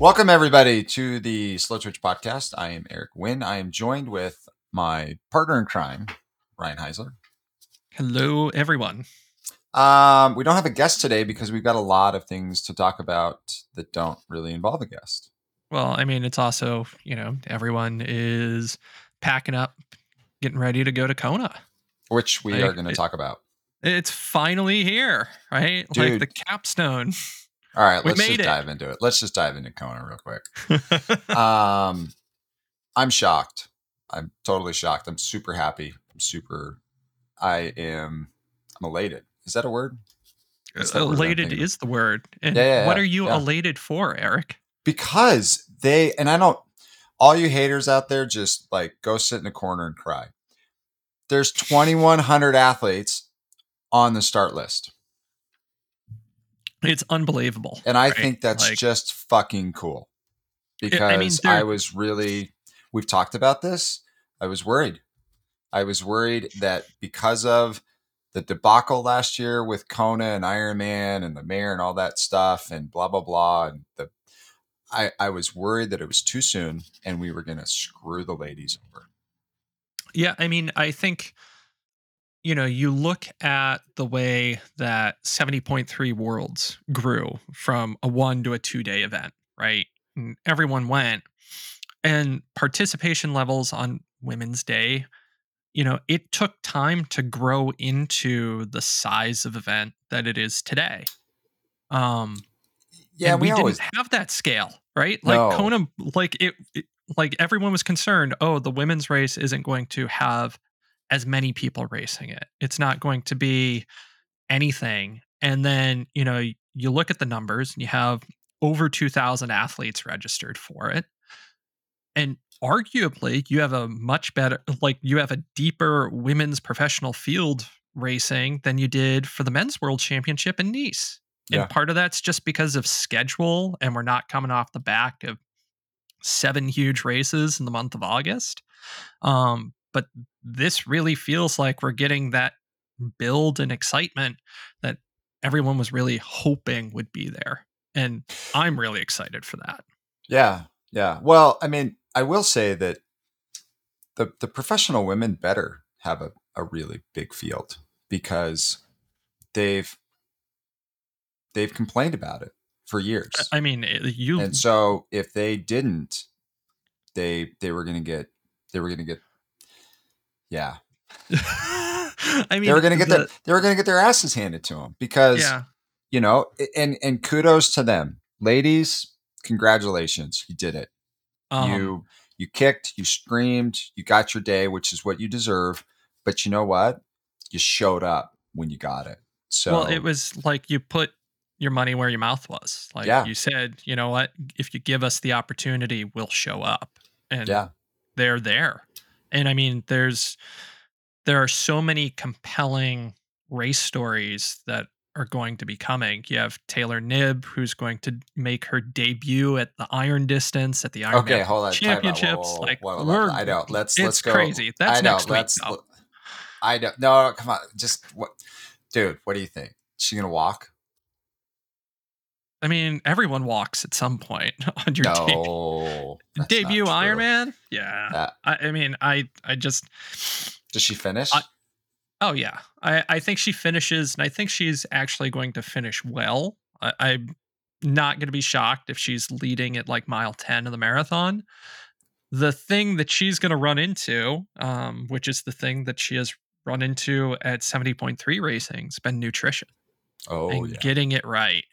Welcome, everybody, to the Slow Twitch podcast. I am Eric Wynn. I am joined with my partner in crime, Ryan Heisler. Hello, everyone. Um, we don't have a guest today because we've got a lot of things to talk about that don't really involve a guest. Well, I mean, it's also, you know, everyone is packing up, getting ready to go to Kona. Which we Like, are going to talk about. It's finally here, right? Dude. Like the capstone. All right, we let's just it. dive into it. Let's just dive into Kona real quick. um, I'm shocked. I'm totally shocked. I'm super happy. I'm super. I am. I'm elated. Is that a word? Is that the word elated is the word. And Yeah, yeah, what yeah, are you elated for, Eric? because they and I don't. All you haters out there, just like go sit in a corner and cry. There's 2,100 athletes on the start list, It's unbelievable. and I right? think that's Like, just fucking cool. I Because mean, I was really. We've talked about this. I was worried. I was worried that because of the debacle last year with Kona and Ironman and the mayor and all that stuff and blah blah blah and the I, I was worried that it was too soon and we were gonna screw the ladies over. Yeah, I mean, I think you know, you look at the way that 70.3 Worlds grew from a 1 to a 2-day event, right? And everyone went and participation levels on Women's Day, you know, it took time to grow into the size of event that it is today. Um Yeah, we, we, always didn't have that scale, right? Like No. Kona, like it, it- like everyone was concerned. Oh, the women's race isn't going to have as many people racing it. It's not going to be anything. And then you know you look at the numbers, and you have over two thousand athletes registered for it, and arguably you have a much better, like you have a deeper women's professional field racing than you did for the men's world championship in Nice. And Yeah. part of that's just because of schedule, and we're not coming off the back of seven huge races in the month of August. Um, but this really feels like we're getting that build and excitement that everyone was really hoping would be there. And I'm really excited for that. Yeah, yeah. Well, I mean, I will say that the the professional women better have a, a really big field because they've they've complained about it for years. I mean, eh, eh, you and so if they didn't, they they were gonna get they were gonna get yeah. I mean, They were gonna get the- their they were gonna get their asses handed to them because yeah. you know, and and kudos to them. Ladies, congratulations. You did it. um, you you kicked, you screamed, you got your day, which is what you deserve. But you know what? You showed up when you got it. So well, it was like you put your money where your mouth was. Like Yeah. you said, you know what? If you give us the opportunity, we'll show up. And yeah, they're there. And I mean, there's there are so many compelling race stories that are going to be coming. You have Taylor Nibb, who's going to make her debut at the Iron Distance at the Ironman okay, hold on. time out. Whoa, Championships. whoa, whoa, like whoa, we're, I know. Let's it's let's go. crazy. That's I know. next let's. week. though. I don't. No, come on. Just what, dude? What do you think? She gonna walk? I mean, everyone walks at some point on your debut. No. that's debut not true. Ironman. Yeah, I, I mean, I I just does she finish? I- oh yeah, I I think she finishes, and I think she's actually going to finish well. I, I'm not going to be shocked if she's leading at like mile ten of the marathon. The thing that she's going to run into, um, which is the thing that she has run into at seventy point three racing, has been nutrition oh and yeah. getting it right.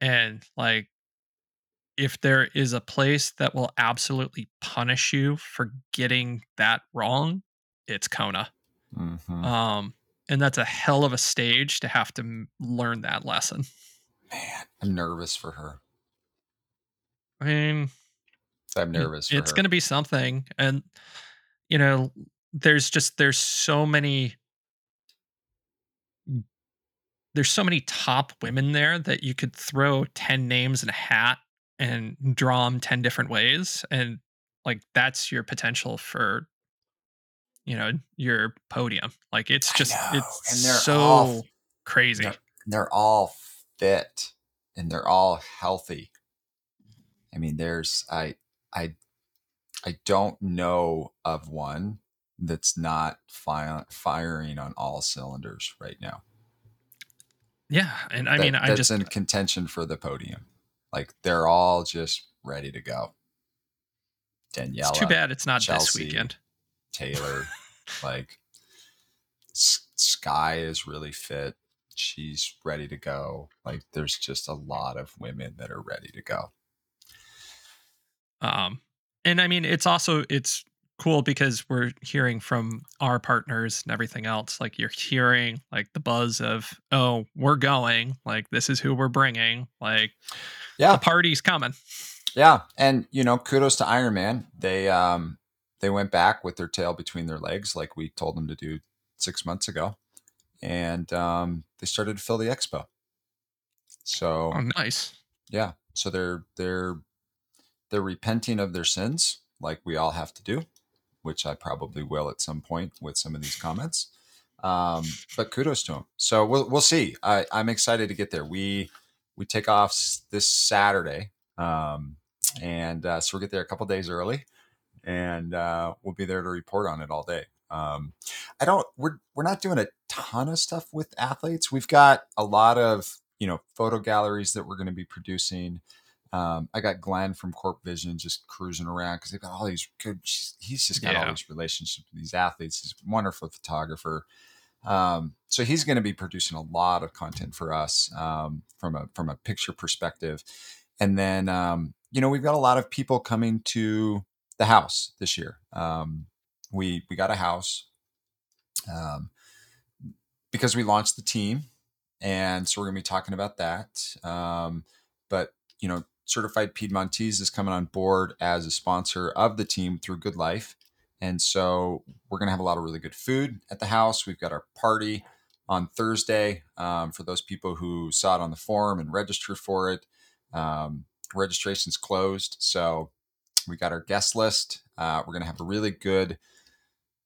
And like, if there is a place that will absolutely punish you for getting that wrong, it's Kona. Mhm. Um, and that's a hell of a stage to have to m- learn that lesson. Man, I'm nervous for her. I mean, I'm nervous. For it's going to be something. And, you know, there's just, there's so many, there's so many top women there that you could throw 10 names in a hat and draw them 10 different ways. And like, that's your potential for, you know, your podium. Like, it's just, it's and they're so all- crazy. They're- they're all fit and they're all healthy. I mean, there's I I I don't know of one that's not fi- firing on all cylinders right now. Yeah, and I That- mean, I just in contention for the podium. Like they're all just ready to go. Daniela, it's too bad it's not Chelsea. this weekend. Taylor, like S- Skye is really fit. She's ready to go. Like there's just a lot of women that are ready to go. Um, and I mean, it's also it's cool because we're hearing from our partners and everything else. Like you're hearing like the buzz of, oh, we're going. Like this is who we're bringing. Like Yeah, the party's coming. Yeah, and you know, kudos to Ironman. They um they went back with their tail between their legs, like we told them to do six months ago, and um, they started to fill the expo. So Oh, nice. yeah, so they're they're they're repenting of their sins, like we all have to do, which I probably will at some point with some of these comments. Um, but kudos to him. So we'll we'll see. I, I'm excited to get there. We we take off this Saturday, um, and uh, so we'll get there a couple days early, and uh, we'll be there to report on it all day. Um, I don't. We're we're not doing a ton of stuff with athletes. We've got a lot of you know photo galleries that we're going to be producing. Um, I got Glenn from Korupt Vision just cruising around because they've got all these good. He's just got all these relationships with these athletes. He's a wonderful photographer. Um, so he's going to be producing a lot of content for us um, from a from a picture perspective, and then um, you know we've got a lot of people coming to the house this year. Um, we we got a house um, because we launched the team, and so we're going to be talking about that. Um, but you know, Certified Piedmontese is coming on board as a sponsor of the team through Good Life. And so we're going to have a lot of really good food at the house. We've got our party on Thursday um, for those people who saw it on the forum and registered for it. Um, registration's closed. So we got our guest list. Uh, we're going to have a really good,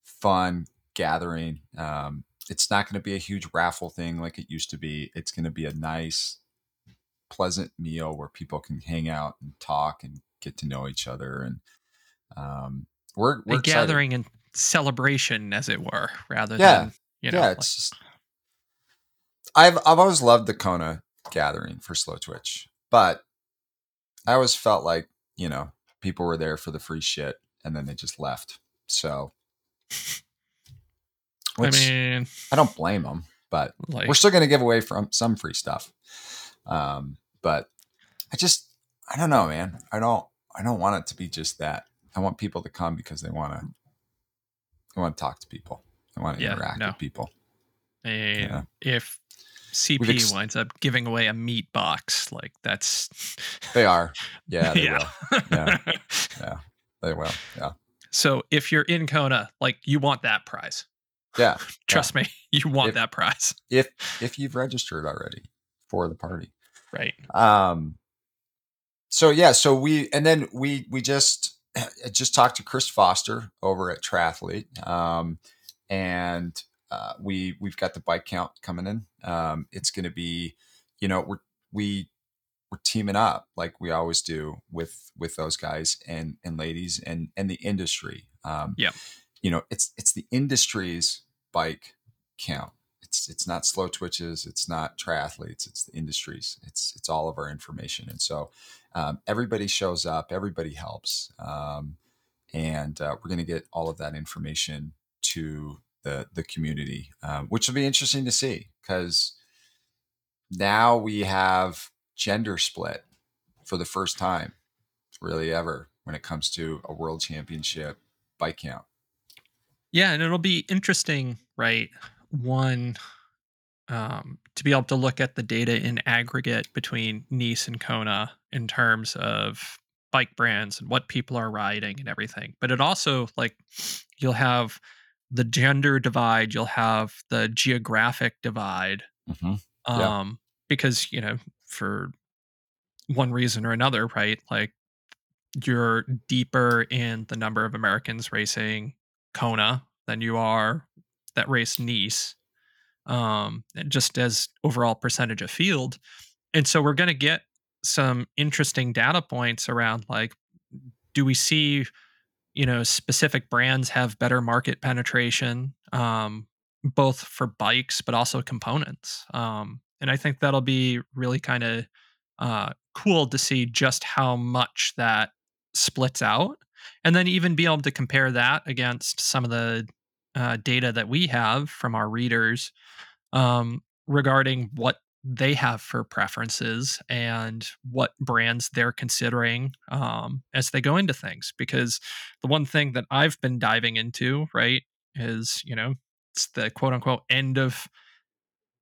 fun gathering. Um, it's not going to be a huge raffle thing like it used to be. It's going to be a nice, pleasant meal where people can hang out and talk and get to know each other. And um, we're, we're a excited. gathering and celebration, as it were, rather Yeah. than you know. yeah, like- just I've I've always loved the Kona gathering for Slow Twitch, but I always felt like you know people were there for the free shit and then they just left. So, which I mean, I don't blame them, but like we're still going to give away from some free stuff. Um, but I just I don't know, man. I don't I don't want it to be just that. I want people to come because they want to they want to talk to people. I want to Yeah, interact no. with people. yeah. if CP ex- winds up giving away a meat box, like that's They are. Yeah, they Yeah. will. Yeah. They will. Yeah. so if you're in Kona, like you want that prize. Yeah. Trust me, you want If- that prize, If if you've registered already for the party. Right? Um so yeah, so we and then we we just just talked to Chris Foster over at Triathlete. Um and uh, we we've got the bike count coming in. Um, it's going to be, you know, we're we we're teaming up like we always do with with those guys and and ladies and and the industry. Um, Yep. You know, it's it's the industry's bike count. It's it's not slow twitches. It's not triathletes. It's the industries. It's it's all of our information. And so um, everybody shows up. Everybody helps. Um, and uh, we're going to get all of that information to the the community, um, which will be interesting to see because now we have gender split for the first time, really ever, when it comes to a world championship bike count. Yeah, and it'll be interesting, right? One, um, to be able to look at the data in aggregate between Nice and Kona in terms of bike brands and what people are riding and everything. But it also like you'll have the gender divide, you'll have the geographic divide, Mhm. um, Yeah. because you know for one reason or another, right? Like you're deeper in the number of Americans racing Kona than you are that race Nice, um, just as overall percentage of field. And so we're going to get some interesting data points around like do we see you know specific brands have better market penetration um, both for bikes but also components um, and i think that'll be really kind of uh, cool to see just how much that splits out and then even be able to compare that against some of the uh, data that we have from our readers um, regarding what they have for preferences and what brands they're considering um, as they go into things. Because the one thing that I've been diving into, right, is, you know, it's the quote unquote end of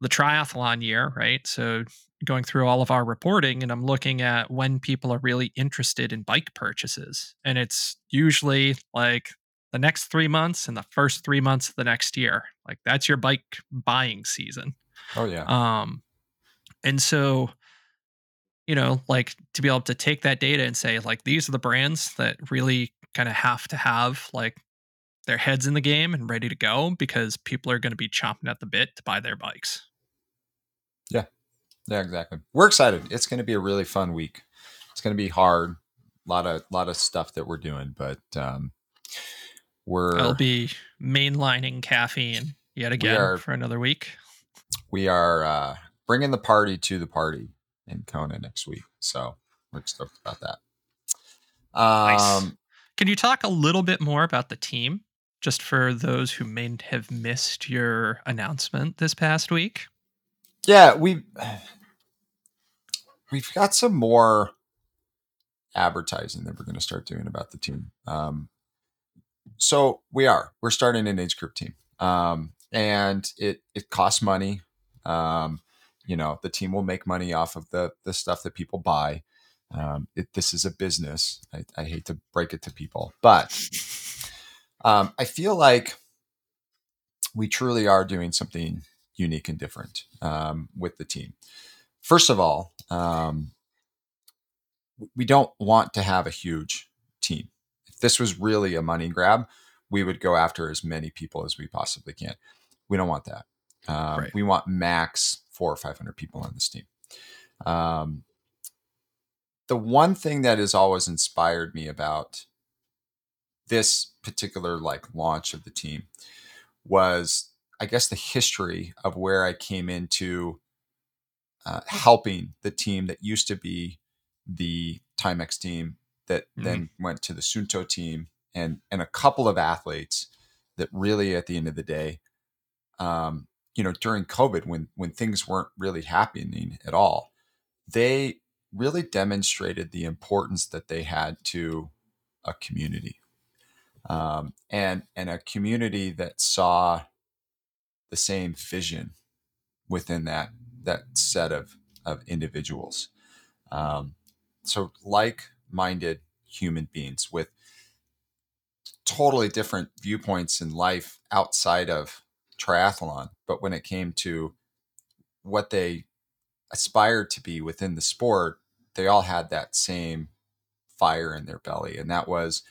the triathlon year, right? So going through all of our reporting and I'm looking at when people are really interested in bike purchases. And it's usually like the next three months and the first three months of the next year. Like that's your bike buying season. Oh yeah. Um, and so, you know, like to be able to take that data and say, like, these are the brands that really kind of have to have like their heads in the game and ready to go because people are going to be chomping at the bit to buy their bikes. Yeah. Yeah, exactly. We're excited. It's going to be a really fun week. It's going to be hard. A lot of lot of stuff that we're doing, but um we're I'll be mainlining caffeine yet again are, for another week. We are uh bringing the party to the party in Kona next week. So we're stoked about that. Um, nice. Can you talk a little bit more about the team, just for those who may have missed your announcement this past week? Yeah, we we've got some more advertising that we're going to start doing about the team. Um, so we are. We're starting an age group team, um, and it it costs money. Um, you know the team will make money off of the the stuff that people buy. Um, it, this is a business. I, I, hate to break it to people but um, i feel like we truly are doing something unique and different um, with the team. First of all um, we don't want to have a huge team this was really a money grab we would go after as many people as we possibly can we don't want that um, right. we want max four or 500 people on this team. Um, the one thing that has always inspired me about this particular like launch of the team was i guess the history of where i came into uh, helping the team that used to be the timex team that mm-hmm. then went to the Suunto team and and a couple of athletes that really at the end of the day um, you know during covid when when things weren't really happening at all they really demonstrated the importance that they had to a community um, and and a community that saw the same vision within that that set of of individuals um, so like-minded human beings with totally different viewpoints in life outside of triathlon, but when it came to what they aspired to be within the sport, they all had that same fire in their belly. And that was,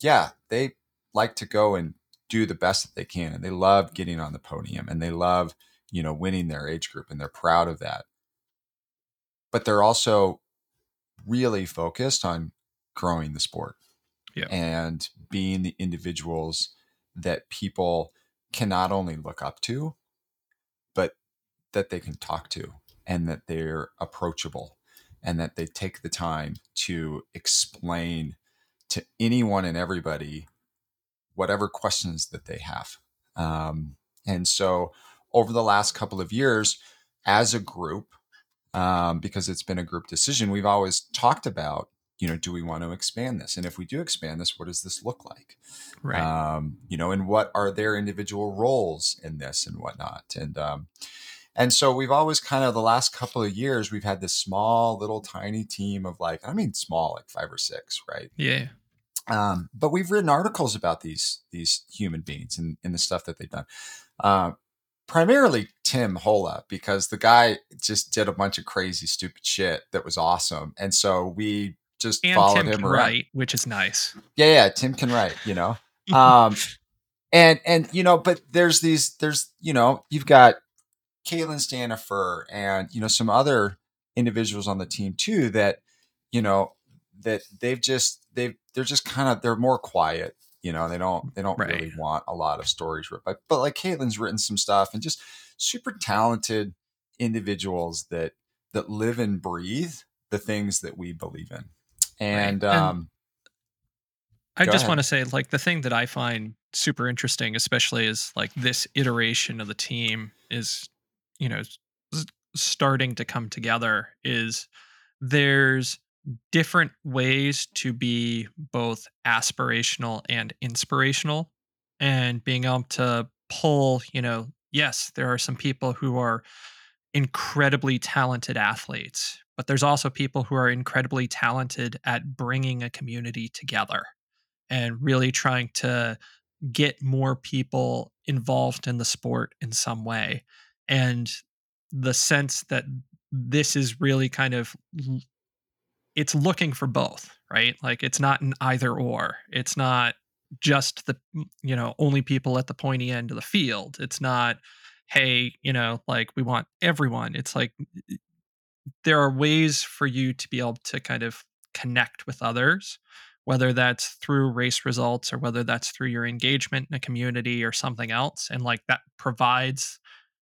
yeah, they like to go and do the best that they can. And they love getting on the podium and they love, you know, winning their age group and they're proud of that. But they're also really focused on growing the sport yeah. and being the individuals that people can not only look up to, but that they can talk to and that they're approachable and that they take the time to explain to anyone and everybody whatever questions that they have. Um, and so over the last couple of years, as a group, um, because it's been a group decision, we've always talked about you know, do we want to expand this? And if we do expand this, what does this look like? Right. Um, you know, and what are their individual roles in this and whatnot? And um, and so we've always kind of the last couple of years we've had this small little tiny team of like I mean small like five or six, right? Yeah. Um, but we've written articles about these these human beings and, and the stuff that they've done. Uh, primarily Tim Hola because the guy just did a bunch of crazy stupid shit that was awesome, and so we just and followed Tim him can around. write, which is nice. Yeah, yeah, Tim can write, you know. Um and and you know, but there's these there's you know, you've got Caitlin Stanifer and you know some other individuals on the team too that you know that they've just they've they're just kind of they're more quiet you know they don't they don't Right. really want a lot of stories written but, but like caitlin's written some stuff and just super talented individuals that that live and breathe the things that we believe in and And- um I just ahead. want to say, like, the thing that I find super interesting, especially is like this iteration of the team is, you know, starting to come together. Is there's different ways to be both aspirational and inspirational, and being able to pull, you know, yes, there are some people who are incredibly talented athletes, but there's also people who are incredibly talented at bringing a community together and really trying to get more people involved in the sport in some way. And the sense that this is really kind of it's looking for both, right? Like it's not an either or. It's not just the you know only people at the pointy end of the field. It's not hey, you know, like we want everyone. It's like there are ways for you to be able to kind of connect with others, whether that's through race results or whether that's through your engagement in a community or something else. And like that provides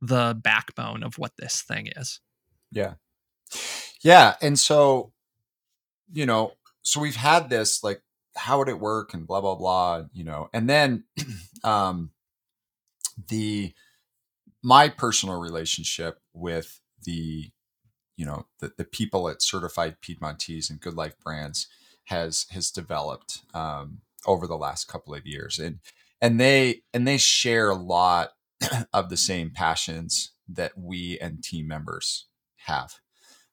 the backbone of what this thing is. Yeah. Yeah. And so, you know, so we've had this like, how would it work and blah, blah, blah, you know, and then um the my personal relationship with the, you know, the, the people at certified Piedmontese and Good Life brands has has developed um over the last couple of years. And and they and they share a lot of the same passions that we and team members have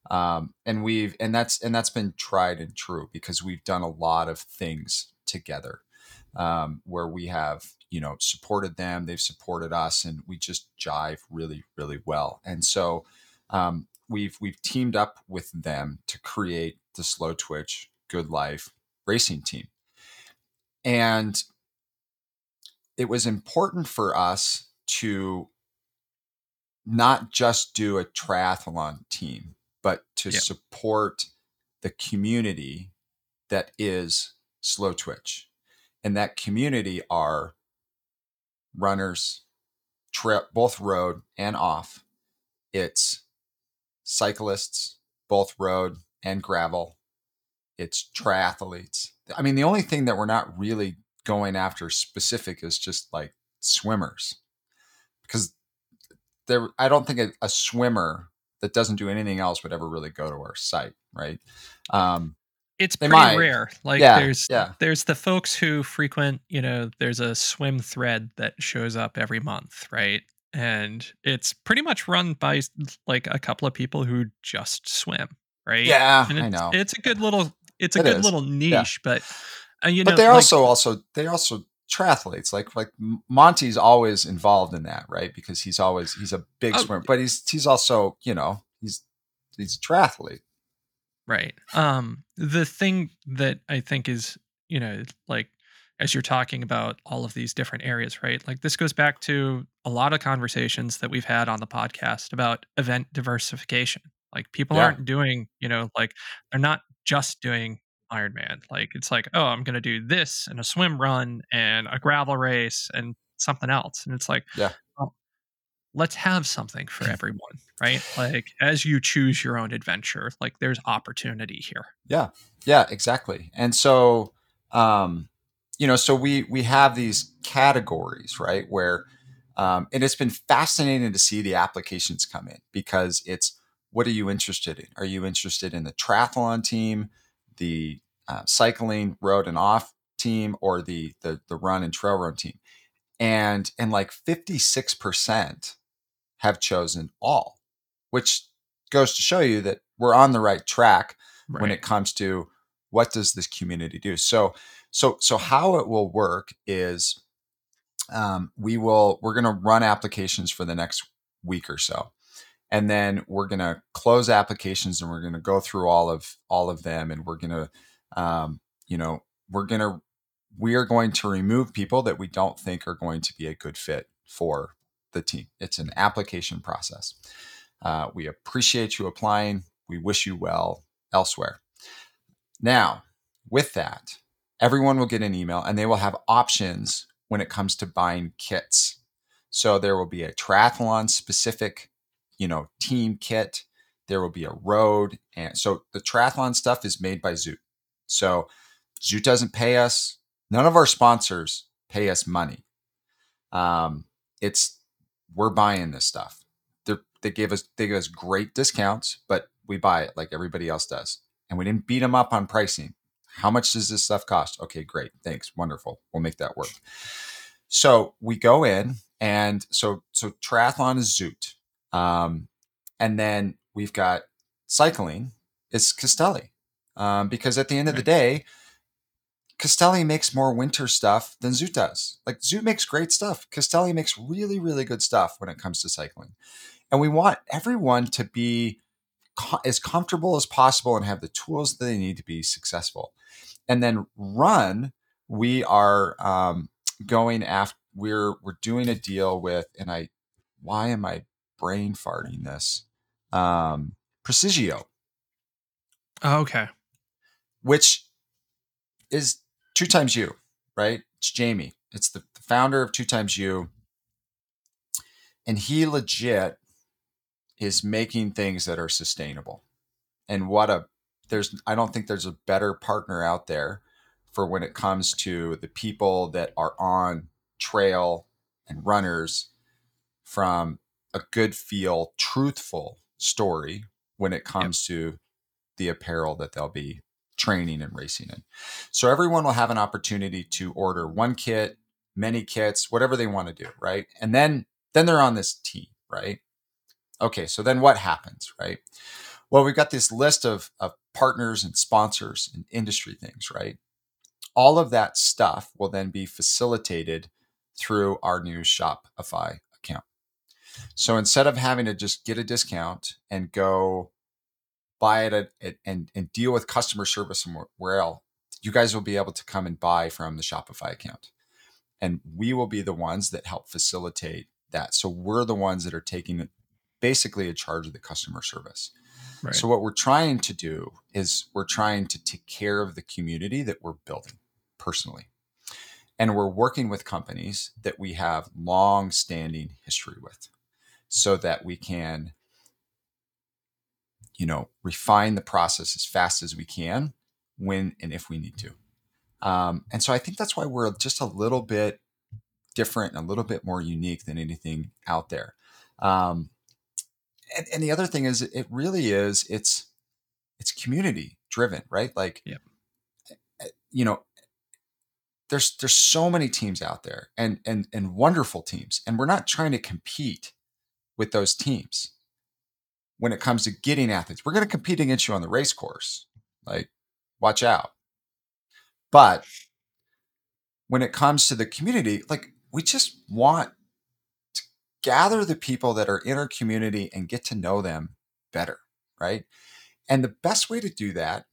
um, and we've and that's and that's been tried and true because we've done a lot of things together um, where we have you know supported them they've supported us and we just jive really really well. And so um, we've we've teamed up with them to create the slow twitch good life racing team. And it was important for us to not just do a triathlon team, but to support the community that is Slow Twitch. And that community are runners, tra- both road and off. It's cyclists, both road and gravel. It's triathletes. I mean, the only thing that we're not really going after specific is just like swimmers because there i don't think a, a swimmer that doesn't do anything else would ever really go to our site right um It's pretty might. rare. Like Yeah, there's yeah. there's the folks who frequent, you know, there's a swim thread that shows up every month, right? And it's pretty much run by like a couple of people who just swim, right? yeah and it's, i know it's a good little it's a It good is. little niche, but uh, you but know, but they're like- also also they're also triathletes like like monty's always involved in that right because he's always he's a big Oh, swimmer but he's he's also you know he's he's a triathlete Right. Um the thing that I think is, you know, like as you're talking about all of these different areas, right? Like this goes back to a lot of conversations that we've had on the podcast about event diversification. Like people Yeah. aren't doing, you know, like they're not just doing Ironman. Like it's like, oh, I'm going to do this and a swim run and a gravel race and something else. And it's like, Yeah. well, let's have something for everyone, right? Like as you choose your own adventure, like there's opportunity here. Yeah, yeah, exactly. And so, um, you know, so we we have these categories, right? Where, um, and it's been fascinating to see the applications come in because it's what are you interested in? Are you interested in the triathlon team, the uh, cycling, road and off team, or the the the run and trail run team? And and like fifty six percent have chosen all, which goes to show you that we're on the right track Right. when it comes to what does this community do so so so how it will work is um, we will we're going to run applications for the next week or so and then we're going to close applications and we're going to go through all of all of them and we're going to um, you know we're going to we are going to remove people that we don't think are going to be a good fit for the team it's an application process uh, we appreciate you applying we wish you well elsewhere. Now, with that, everyone will get an email and they will have options when it comes to buying kits. So there will be a triathlon specific, you know, team kit. There will be a road. And so the triathlon stuff is made by Zoot. So Zoot doesn't pay us. None of our sponsors pay us money. Um, it's we're buying this stuff. They're, they gave us they give us great discounts, but we buy it like everybody else does, and we didn't beat them up on pricing. How much does this stuff cost? Okay, great, thanks, wonderful. We'll make that work. So we go in, and so so triathlon is Zoot, um, and then we've got cycling is Castelli, um, because at the end of the day, Castelli makes more winter stuff than Zoot does. Like Zoot makes great stuff. Castelli makes really, really good stuff when it comes to cycling. And we want everyone to be co- as comfortable as possible and have the tools that they need to be successful. And then run, we are um, going after. We're we're doing a deal with, and I, why am I brain farting this? Um, Precisio. Oh, okay. Which is 2XU, right? It's Jamie. It's the, the founder of 2XU. And he legit is making things that are sustainable. And what a there's I don't think there's a better partner out there for when it comes to the people that are on trail and runners from a good feel truthful story when it comes yep. to the apparel that they'll be training and racing in. So everyone will have an opportunity to order one kit, many kits, whatever they want to do, right? And then then they're on this team, right? Okay, so then what happens, right? Well, we've got this list of, of partners and sponsors and industry things, right? All of that stuff will then be facilitated through our new Shopify. So instead of having to just get a discount and go buy it at, at, and and deal with customer service somewhere else, you guys will be able to come and buy from the Shopify account, and we will be the ones that help facilitate that. So we're the ones that are taking basically a charge of the customer service. Right. So what we're trying to do is we're trying to take care of the community that we're building personally. And we're working with companies that we have long standing history with so that we can you know, refine the process as fast as we can when and if we need to. Um, and so I think that's why we're just a little bit different and a little bit more unique than anything out there. Um, and, and, the other thing is, it really is it's it's community driven, right? Like, yep. Eh, you know, there's there's so many teams out there and and and wonderful teams, and we're not trying to compete with those teams when it comes to getting athletes. We're going to compete against you on the race course. Like, watch out. But when it comes to the community, like, we just want to gather the people that are in our community and get to know them better, right? And the best way to do that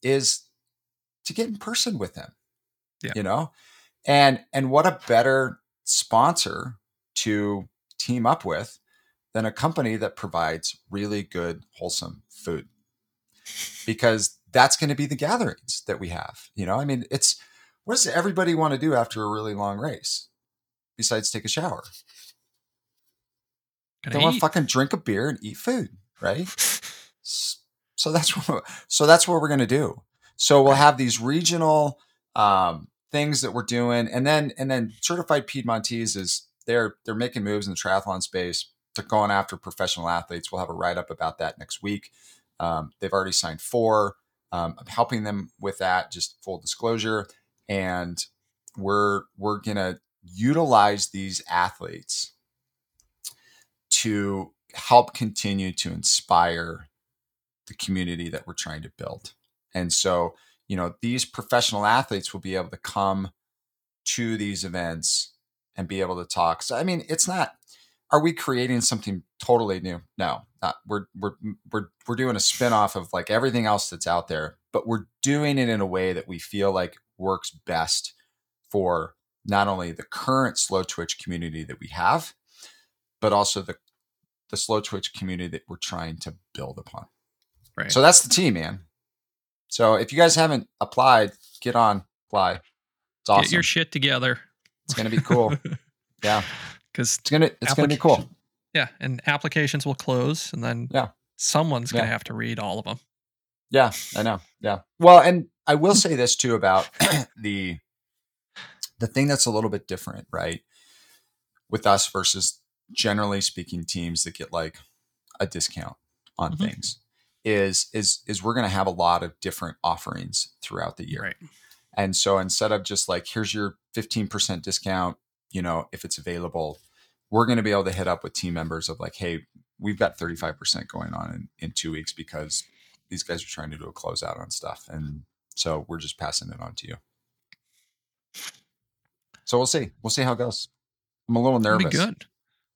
is to get in person with them. Yeah. You know? And and what a better sponsor to team up with than a company that provides really good, wholesome food. Because that's going to be the gatherings that we have. You know, I mean, it's what does everybody want to do after a really long race besides take a shower? Gonna they want to fucking drink a beer and eat food, right? so that's what so that's what we're going to do. So we'll have these regional um, things that we're doing, and then and then certified Piedmontese is they're they're making moves in the triathlon space to going after professional athletes. We'll have a write up about that next week. Um, they've already signed four. Um, I'm helping them with that. Just full disclosure, and we're we're gonna utilize these athletes to help continue to inspire the community that we're trying to build. And so, you know, these professional athletes will be able to come to these events and be able to talk. So, I mean, it's not are we creating something totally new? No, not. We're we're we're we're doing a spin-off of like everything else that's out there, but we're doing it in a way that we feel like works best for not only the current slow twitch community that we have, but also the the slow twitch community that we're trying to build upon. Right. So that's the team, man. So if you guys haven't applied, get on apply. It's awesome. Get your shit together. It's gonna be cool. yeah, Because it's gonna it's gonna be cool. Yeah, and applications will close, and then Yeah. someone's gonna Yeah. have to read all of them. Yeah, I know. Yeah. Well, and I will say this too about the the thing that's a little bit different, right? With us versus generally speaking teams that get like a discount on Mhm. things is is is we're going to have a lot of different offerings throughout the year. Right. And so instead of just like here's your 15% discount, you know, if it's available, we're going to be able to hit up with team members of like, hey, we've got 35% going on in, in two weeks because these guys are trying to do a closeout on stuff. And so we're just passing it on to you. So we'll see. We'll see how it goes. I'm a little nervous. good.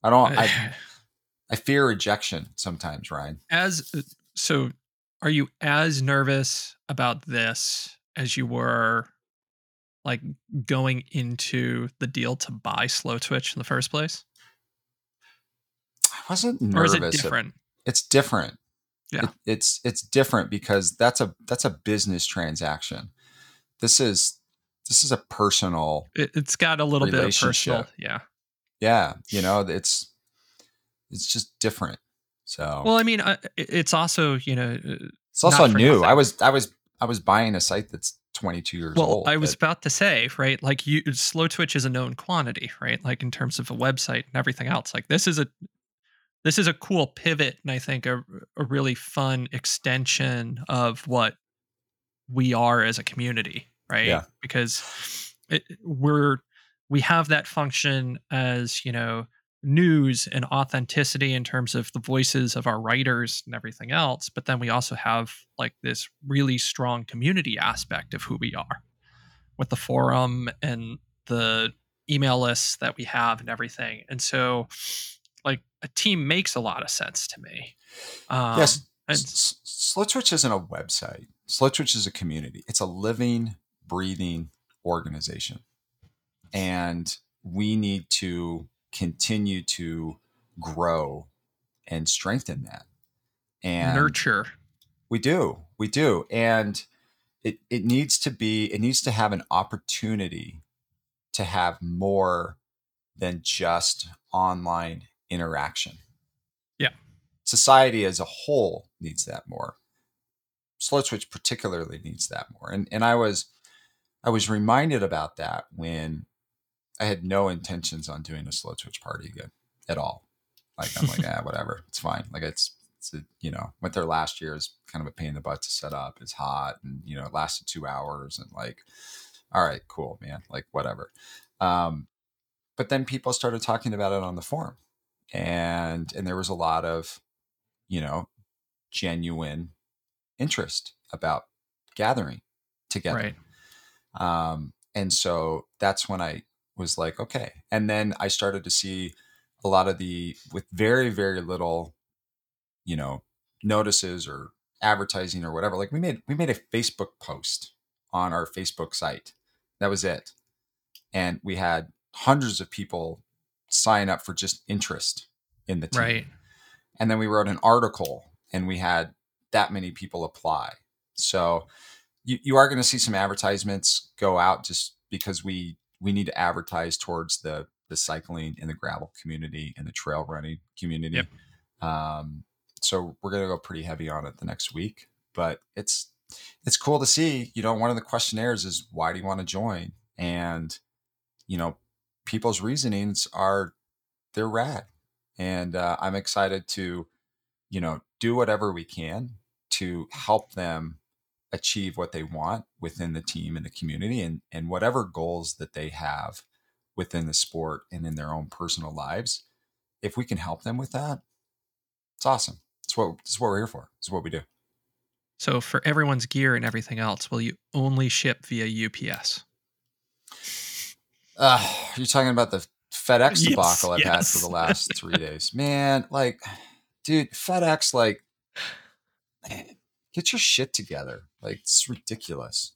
I don't I I fear rejection sometimes, Ryan. as uh, so, are you as nervous about this as you were like going into the deal to buy Slow Twitch in the first place, I wasn't nervous. or is it different? It's different. Yeah. It- it's it's different because that's a that's a business transaction. This is this is a personal It, it's got a little bit of personal. Yeah. yeah, you know, it's it's just different. So Well, I mean, uh, it's also you know. uh, it's also new. nothing. I was I was I was buying a site that's 22 years Well, old. I was about to say, right? Like you slow twitch is a known quantity, right? Like in terms of a website and everything else. Like this is a this is a cool pivot and I think a, a really fun extension of what we are as a community, right? Yeah. Because it, we're we have that function as, you know, news and authenticity in terms of the voices of our writers and everything else but then we also have like this really strong community aspect of who we are with the forum and the email lists that we have and everything and so like a team makes a lot of sense to me um, yes. and- S- S- Slow Twitch isn't a website. Slow Twitch is a community. It's a living, breathing organization. And we need to continue to grow and strengthen that. And nurture we do. We do. And it, it needs to be, it needs to have an opportunity to have more than just online interaction. Yeah. Society as a whole needs that more. Slow Twitch particularly needs that more. And and I was I was reminded about that when I had no intentions on doing a slow twitch party again at all. Like I'm like, yeah, whatever, it's fine. Like it's it's a, you know went there last year is kind of a pain in the butt to set up. It's hot and you know it lasted two hours and like, all right, cool, man. Like whatever. Um, but then people started talking about it on the forum, and and there was a lot of, you know, genuine interest about gathering together right um, and so that's when i was like okay. And then i started to see a lot of the with very very little you know notices or advertising or whatever like we made we made a facebook post on our facebook site. That was it. And we had hundreds of people sign up for just interest in the team. Right. And then we wrote an article and we had that many people apply. So you, you are going to see some advertisements go out just because we we need to advertise towards the the cycling and the gravel community and the trail running community. Yep. um, so we're going to go pretty heavy on it the next week but it's it's cool to see you know one of the questionnaires is why do you want to join? And you know people's reasonings are they're rad. And uh, i'm excited to you know do whatever we can to help them achieve what they want within the team and the community and and whatever goals that they have within the sport and in their own personal lives if we can help them with that it's awesome. It's what it's what we're here for. It's what we do. So for everyone's gear and everything else will you only ship via ups uh, you're talking about the fedex Yes, debacle i've had for the last three days. Man like dude fedex like man, get your shit together like it's ridiculous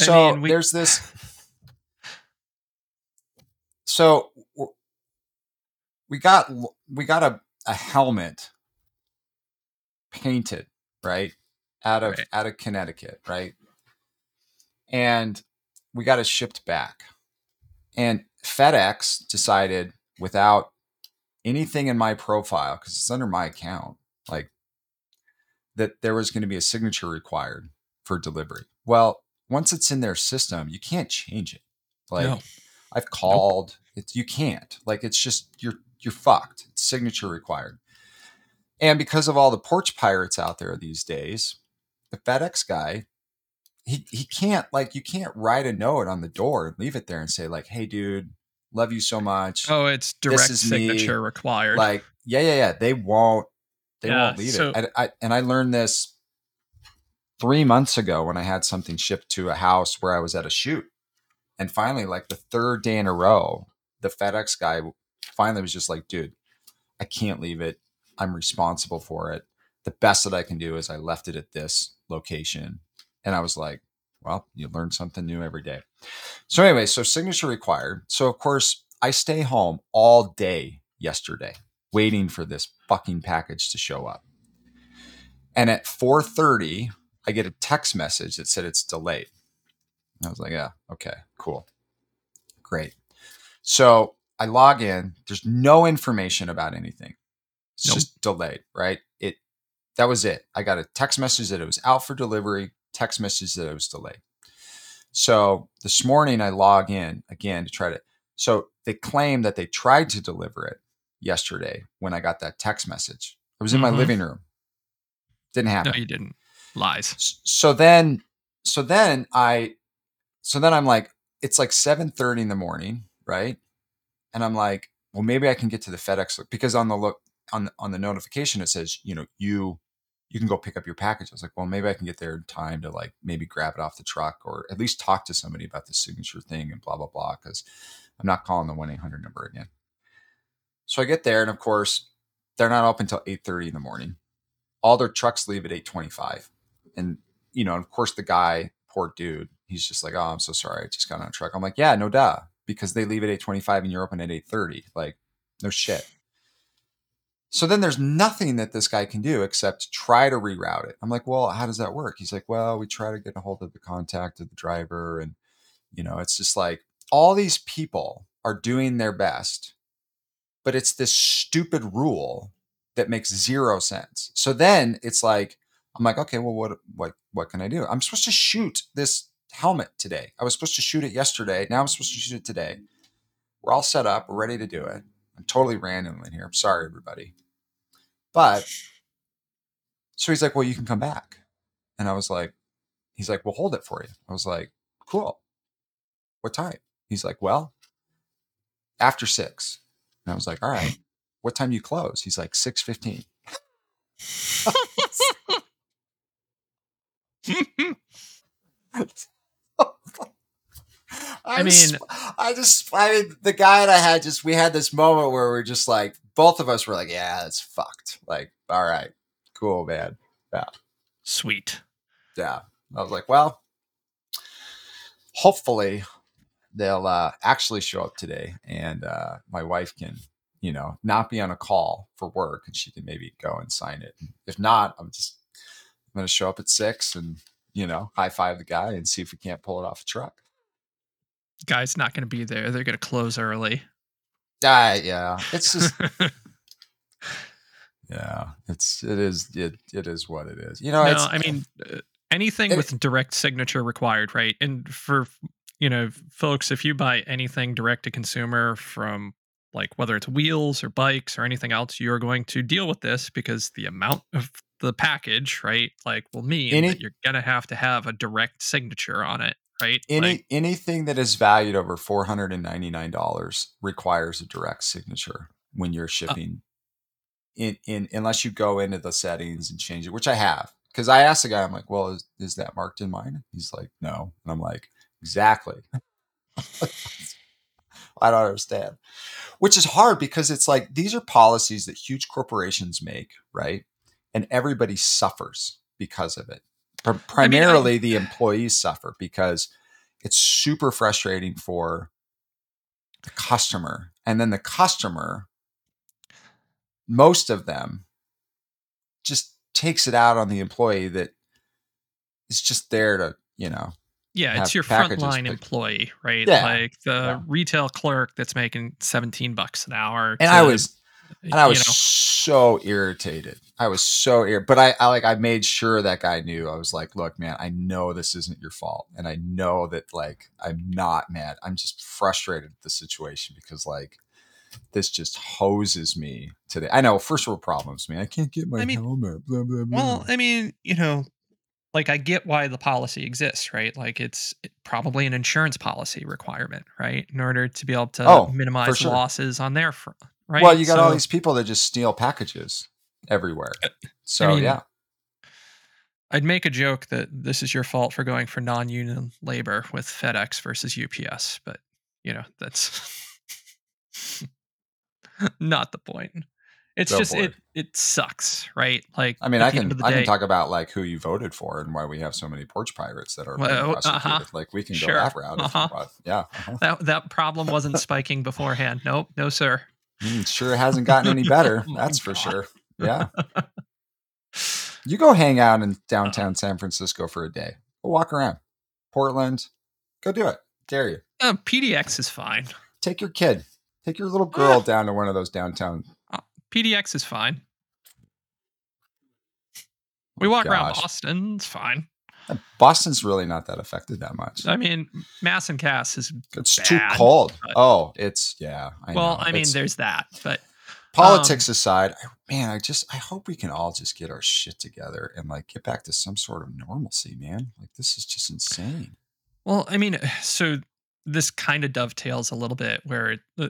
I so mean, we- there's this so we got we got a, a helmet painted right out of Right. out of Connecticut, right? And we got it shipped back. And FedEx decided without anything in my profile because it's under my account, like that there was going to be a signature required for delivery. Well, once it's in their system, you can't change it. Like No. I've called, it's you can't. Like it's just you're you're fucked. It's signature required. And because of all the porch pirates out there these days, the FedEx guy, he he can't like you can't write a note on the door and leave it there and say like, "Hey, dude, love you so much." Oh, it's direct is me, signature required. Like, yeah, yeah, yeah. They won't. They Yeah, won't leave so- it. I, I, and I learned this three months ago when I had something shipped to a house where I was at a shoot, and finally, like the third day in a row, the FedEx guy finally was just like, "Dude, I can't leave it. I'm responsible for it. The best that I can do is I left it at this location." And I was like, "Well, you learn something new every day." So anyway, so signature required. So of course, I stay home all day yesterday waiting for this fucking package to show up. And at 4:30, I get a text message that said it's delayed. I was like, "Yeah, okay, cool. Great." So, I log in, there's no information about anything. It's Nope. just delayed, right? It that was it. I got a text message that it was out for delivery, text message that it was delayed. So this morning I log in again to try to. So they claim that they tried to deliver it yesterday when I got that text message. I was in my Mhm. living room. Didn't happen. no, you didn't. Lies. So then, so then I, so then I'm like, it's like 7:30 in the morning, right? And I'm like, well, maybe I can get to the FedEx look because on the look on the, on the notification it says, you know, you you can go pick up your package. I was like, well, maybe I can get there in time to like maybe grab it off the truck or at least talk to somebody about the signature thing and blah blah blah because I'm not calling the one eight hundred number again. So I get there, and of course, they're not open until eight thirty in the morning. All their trucks leave at eight twenty five, and you know, of course, the guy, poor dude, he's just like, "Oh, I'm so sorry, I just got on a truck." I'm like, "Yeah, no duh," because they leave at eight twenty five and you're open at eight thirty. Like, no shit. So then there's nothing that this guy can do except try to reroute it. I'm like, well, how does that work? He's like, well, we try to get a hold of the contact of the driver. And, you know, it's just like all these people are doing their best, but it's this stupid rule that makes zero sense. So then it's like, I'm like, okay, well, what, what, what can I do? I'm supposed to shoot this helmet today. I was supposed to shoot it yesterday. Now I'm supposed to shoot it today. We're all set up. We're ready to do it. I'm totally random in here. I'm sorry, everybody. But so he's like, well, you can come back. And I was like, he's like, well, hold it for you. I was like, cool. What time? He's like, well, after six. And I was like, all right. What time do you close? He's like, six fifteen. I just- mean- I just, I mean, the guy and I had just, we had this moment where we're just like, both of us were like, yeah, it's fucked. Like, all right, cool, man. Yeah. Sweet. Yeah. I was like, well, hopefully they'll uh, actually show up today and uh, my wife can, you know, not be on a call for work and she can maybe go and sign it. If not, I'm just, I'm going to show up at six and, you know, high five the guy and see if we can't pull it off a truck. Guy's not going to be there. They're going to close early. Ah, yeah. It's just, yeah, it's, it is, it, it is what it is. You know, no, it's, I mean uh, anything it- with direct signature required, right? And for you know, folks, if you buy anything direct to consumer from like whether it's wheels or bikes or anything else, you're going to deal with this because the amount of the package, right, like will mean Any- that you're gonna have to have a direct signature on it, right? any Like, anything that is valued over four hundred and ninety nine dollars requires a direct signature when Uh you're shipping. in in unless you go into the settings and change it, which I have, because I asked the guy, I'm like, "Well, is, is that marked in mine?" He's like, "No," and I'm like, "Exactly." I don't understand, which is hard because it's like these are policies that huge corporations make, right? And everybody suffers because of it. Pr- Primarily, the employees suffer because it's super frustrating for the customer. And then the customer, most of them, just takes it out on the employee that is just there to you know Yeah, it's your frontline employee, right? Yeah, Like the yeah. retail clerk that's making 17 bucks an hour. and to, I was and I was know, so irritated. I was so ir- but I, I like I made sure that guy knew. I was like, look, man, I know this isn't your fault, and I know that like I'm not mad. I'm just frustrated at the situation because like this just hoses me today. I know first world problems, man. I can't get my I mean, helmet. Blah blah blah. Well, I mean, you know, like I get why the policy exists, right? Like it's probably an insurance policy requirement, right? In order to be able to Oh, minimize sure. losses on their front, right? Well, you got all these people that just steal packages everywhere. Uh, so mean, yeah, I'd make a joke that this is your fault for going for non-union labor with FedEx versus UPS, but you know that's not the point. It's Go just it it sucks, right? Like I mean, I can I day- can talk about like who you voted for and why we have so many porch pirates that are being Well, prosecuted. uh-huh. Like we can go Sure. that route. Uh-huh. want. Yeah, uh-huh. that that problem wasn't spiking beforehand. Nope, no sir. Mm, sure hasn't gotten any better. Oh that's for God. sure. Yeah, you go hang out in downtown San Francisco for a day. Go walk around Portland. Go do it. Dare you? Uh, PDX is fine. Take your kid. Take your little Ah. girl down to one of those downtown. PDX is fine. We walk around Boston. It's fine. Boston's really not that affected that much. I mean, Mass and Cass is It's too cold. Oh, it's yeah. I well. know. I mean, It's- there's that, but politics um, aside, I, man, I just I hope we can all just get our shit together and like get back to some sort of normalcy, man. Like this is just insane. well, I mean, so this kind of dovetails a little bit where uh,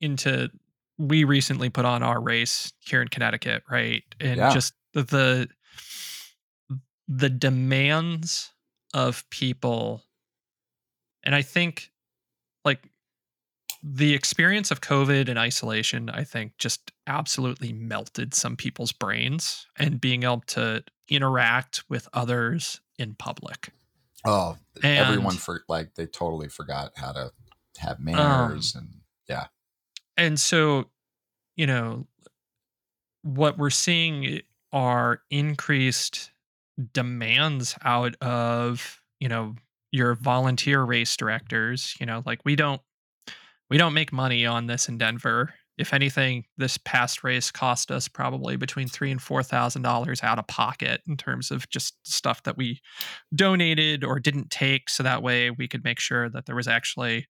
into we recently put on our race here in Connecticut, right? And Yeah. just the the demands of people and I think like the experience of COVID and isolation, I think just absolutely melted some people's brains and being able to interact with others in public. Oh, everyone for like they totally forgot how to have Um, manners and yeah. And so, you know, what we're seeing are increased demands out of, you know, your volunteer race directors, you know, like we don't we don't make money on this in Denver. If anything, this past race cost us probably between three and four thousand dollars out of pocket in terms of just stuff that we donated or didn't take, so that way we could make sure that there was actually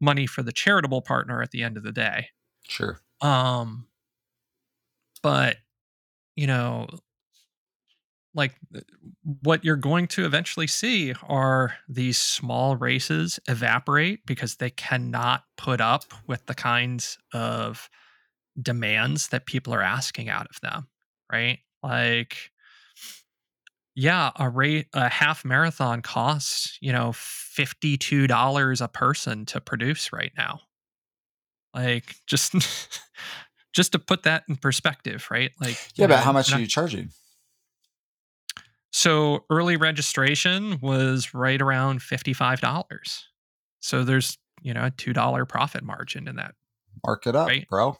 money for the charitable partner at the end of the day. Sure. Um, but you know, like what you're going to eventually see are these small races evaporate because they cannot put up with the kinds of demands that people are asking out of them, right? Like, yeah, a rate a half marathon costs you know fifty two dollars a person to produce right now. Like, just just to put that in perspective, right? Like, Yeah, but know, how much are you charging? so early registration was right around $55. So there's, you know, a $2 profit margin in that. Mark it up, Right. bro.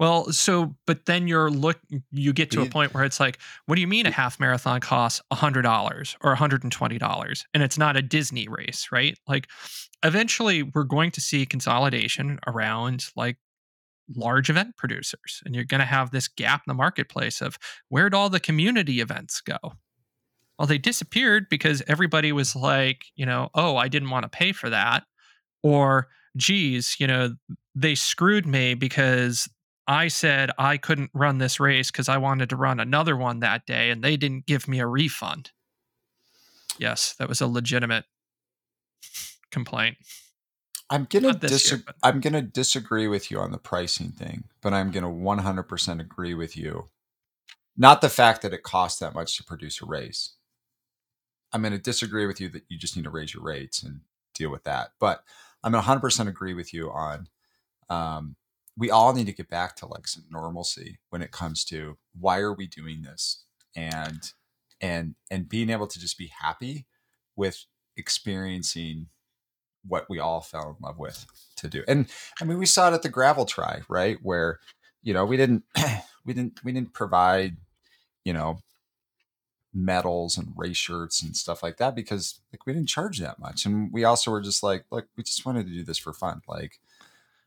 Well, so but then you're look you get to a point where it's like, what do you mean a half marathon costs $100 or $120 and it's not a Disney race, right? Like eventually we're going to see consolidation around like large event producers and you're going to have this gap in the marketplace of where'd all the community events go? Well, they disappeared because everybody was like, you know, oh, I didn't want to pay for that. Or, geez, you know, they screwed me because I said I couldn't run this race because I wanted to run another one that day and they didn't give me a refund. Yes, that was a legitimate complaint. I'm gonna year, but- I'm gonna disagree with you on the pricing thing, but I'm gonna 100% agree with you. Not the fact that it costs that much to produce a race. I'm gonna disagree with you that you just need to raise your rates and deal with that. But I'm gonna 100% agree with you on. Um, we all need to get back to like some normalcy when it comes to why are we doing this and and and being able to just be happy with experiencing what we all fell in love with to do. And I mean, we saw it at the gravel try, right? Where, you know, we didn't, we didn't, we didn't provide, you know, medals and race shirts and stuff like that because like we didn't charge that much and we also were just like look we just wanted to do this for fun like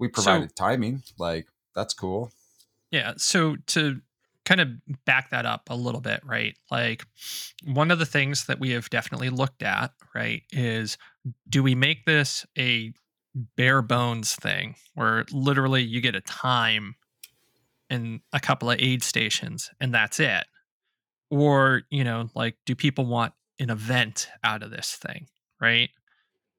we provided so, timing like that's cool. Yeah so to kind of back that up a little bit right like one of the things that we have definitely looked at right is do we make this a bare bones thing where literally you get a time and a couple of aid stations and that's it? Or you know like do people want an event out of this thing right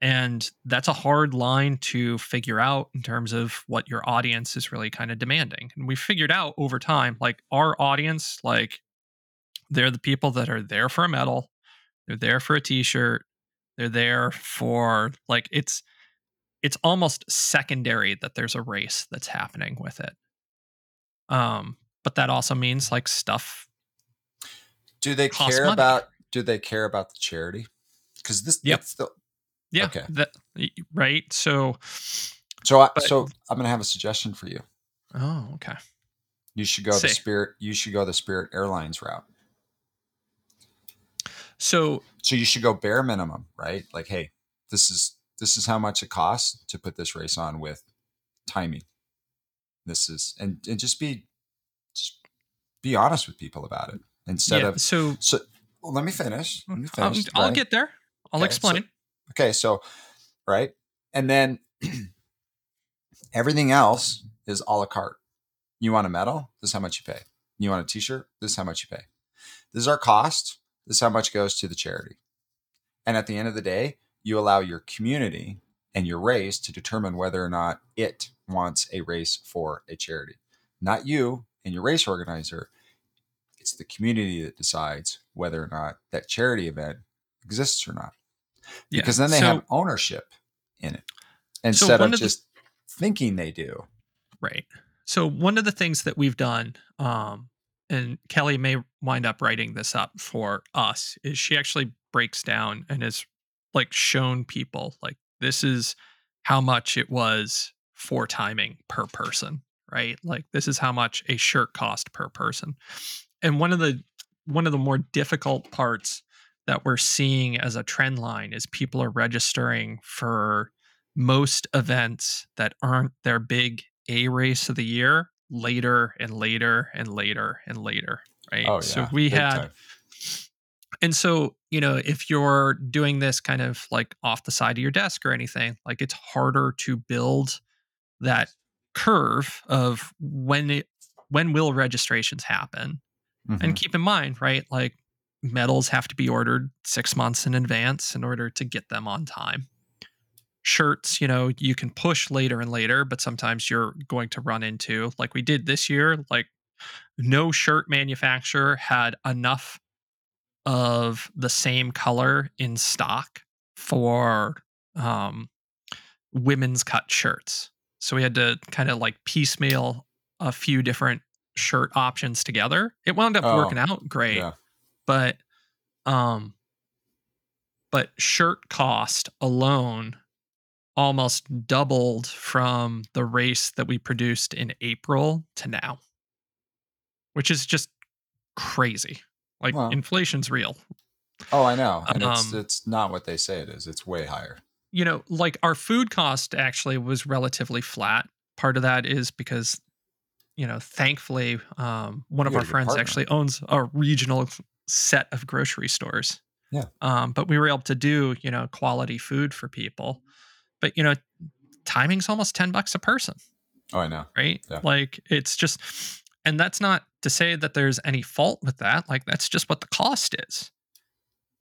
and that's a hard line to figure out in terms of what your audience is really kind of demanding and we figured out over time like our audience like they're the people that are there for a medal they're there for a t-shirt they're there for like it's it's almost secondary that there's a race that's happening with it um but that also means like stuff do they care money. about? Do they care about the charity? Because this, yep. The, yeah. Okay. That, right. So. So, I, but, so I'm going to have a suggestion for you. Oh, okay. You should go Say. the Spirit. You should go the Spirit Airlines route. So, so you should go bare minimum, right? Like, hey, this is this is how much it costs to put this race on with timing. This is and and just be just be honest with people about it instead yeah, of so so well, let me finish let me finish i'll, I'll get there i'll okay, explain so, okay so right and then everything else is a la carte. You want a medal? This is how much you pay. You want a t-shirt? This is how much you pay. This is our cost. This is how much goes to the charity. And at the end of the day you allow your community and your race to determine whether or not it wants a race for a charity. Not you and your race organizer. It's the community that decides whether or not that charity event exists or not. Yeah. Because then they so, have ownership in it instead so of just the, thinking they do. Right. So one of the things that we've done, um, and Kelly may wind up writing this up for us, is she actually breaks down and has like shown people like this is how much it was for timing per person, right? Like this is how much a shirt cost per person and one of the one of the more difficult parts that we're seeing as a trend line is people are registering for most events that aren't their big A race of the year later and later and later and later. Right. Oh, yeah. So we big had, time. and so, you know, if you're doing this kind of like off the side of your desk or anything, like it's harder to build that curve of when it, when will registrations happen Mm-hmm. And keep in mind, right? Like medals have to be ordered six months in advance in order to get them on time. Shirts, you know, you can push later and later, but sometimes you're going to run into, like we did this year, like no shirt manufacturer had enough of the same color in stock for um, women's cut shirts. So we had to kind of like piecemeal a few different shirt options together. It wound up oh, working out great. Yeah. But um but shirt cost alone almost doubled from the race that we produced in April to now. Which is just crazy. Like well, inflation's real. Oh, I know. And um, it's it's not what they say it is. It's way higher. You know, like our food cost actually was relatively flat. Part of that is because you know, thankfully, um, one of our friends partner. actually owns a regional set of grocery stores. Yeah. Um, but we were able to do, you know, quality food for people. But, you know, timing's almost 10 bucks a person. Oh, I know. Right? Yeah. Like it's just and that's not to say that there's any fault with that. Like that's just what the cost is.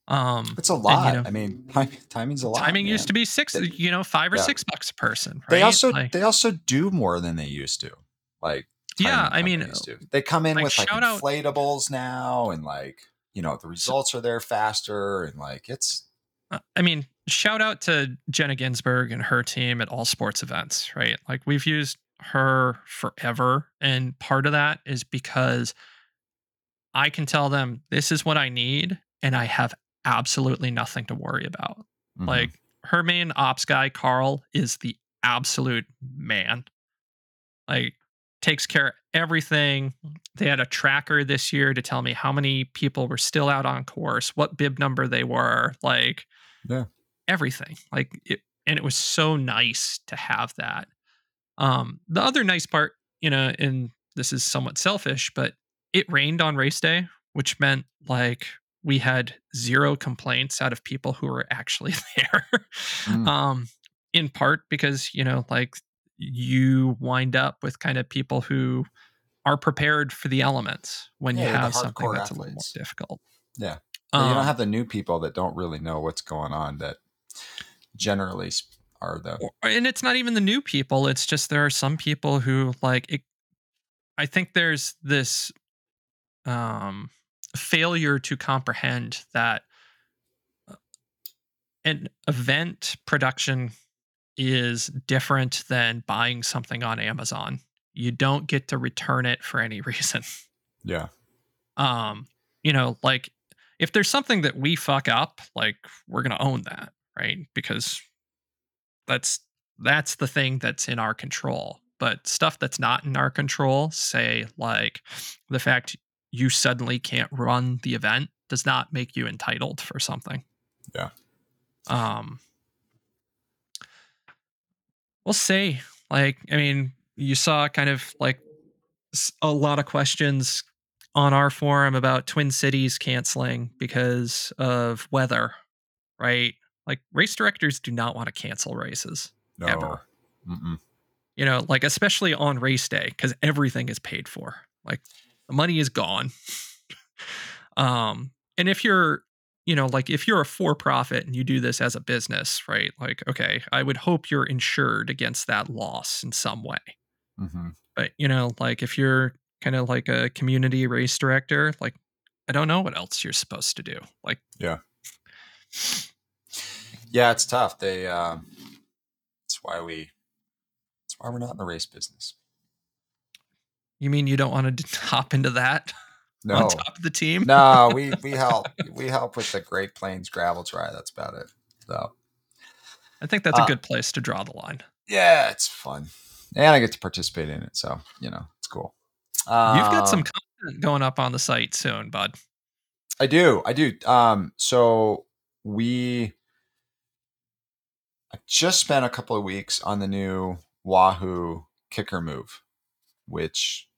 Um, it's a lot. And, you know, I mean, time, timing's a lot. Timing man. used to be six, they, you know, five or yeah. six bucks a person. Right? They also like, they also do more than they used to. Like yeah, I mean, do. they come in like, with like inflatables out, now, and like you know the results are there faster, and like it's. Uh, I mean, shout out to Jenna Ginsburg and her team at all sports events, right? Like we've used her forever, and part of that is because I can tell them this is what I need, and I have absolutely nothing to worry about. Mm-hmm. Like her main ops guy, Carl, is the absolute man. Like takes care of everything. They had a tracker this year to tell me how many people were still out on course, what bib number they were, like Yeah. everything. Like it, and it was so nice to have that. Um, the other nice part, you know, and this is somewhat selfish, but it rained on race day, which meant like we had zero complaints out of people who were actually there. Mm. um, in part because, you know, like you wind up with kind of people who are prepared for the elements when Yeah, you have something that's a little more difficult. Yeah. But you Um, don't have the new people that don't really know what's going on that generally are the and it's not even the new people it's just there are some people who like it i think there's this um failure to comprehend that uh, an event production is different than buying something on amazon. You don't get to return it for any reason. Yeah. Um you know like if there's something that we fuck up like we're gonna own that right? Because that's that's the thing that's in our control. But stuff that's not in our control say like the fact you suddenly can't run the event does not make you entitled for something. Yeah. um we'll see. Like i mean you saw kind of like a lot of questions on our forum about twin cities canceling because of weather right? Like race directors do not want to cancel races no. Ever. Mm-mm. you know like especially on race day because everything is paid for. Like the money is gone. Um and if you're you know like if you're a for profit and you do this as a business right like okay i would hope you're insured against that loss in some way. Hmm but you know like if you're kind of like a community race director like i don't know what else you're supposed to do like yeah. Yeah, it's tough. They um that's why we that's why we're not in the race business. You mean you don't want to hop into that no on top of the team no we we help we help with the great plains gravel try that's about it so i think that's a Uh, good place to draw the line yeah it's fun and i get to participate in it so you know it's cool You've got some Um, content going up on the site soon, bud. I do. I do. Um, so we I just spent a couple of weeks on the new Wahoo KICKR move, which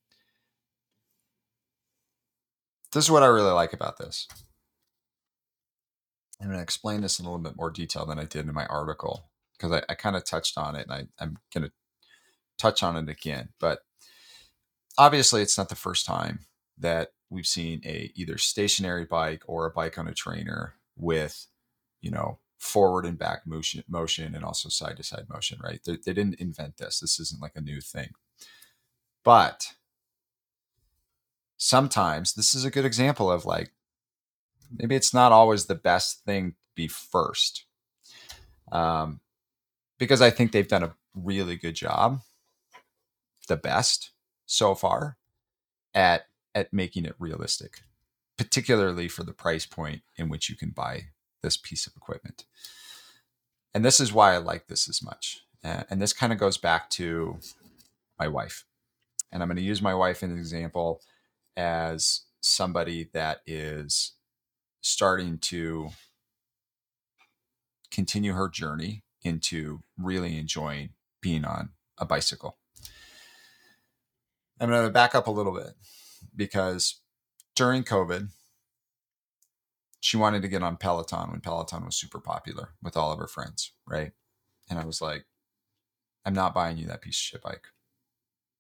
this is what I really like about this. I'm going to explain this in a little bit more detail than I did in my article because I, I kind of touched on it and I, I'm going to touch on it again. But obviously, it's not the first time that we've seen a either stationary bike or a bike on a trainer with, you know, forward and back motion, motion and also side to side motion. Right? They, they didn't invent this. This isn't like a new thing. But sometimes this is a good example of like maybe it's not always the best thing to be first. Um, because I think they've done a really good job, the best so far at at making it realistic, particularly for the price point in which you can buy this piece of equipment. And this is why I like this as much. Uh, and this kind of goes back to my wife. And I'm going to use my wife as an example as somebody that is starting to continue her journey into really enjoying being on a bicycle. I'm going to back up a little bit because during COVID, she wanted to get on Peloton when Peloton was super popular with all of her friends, right? And I was like, I'm not buying you that piece of shit bike.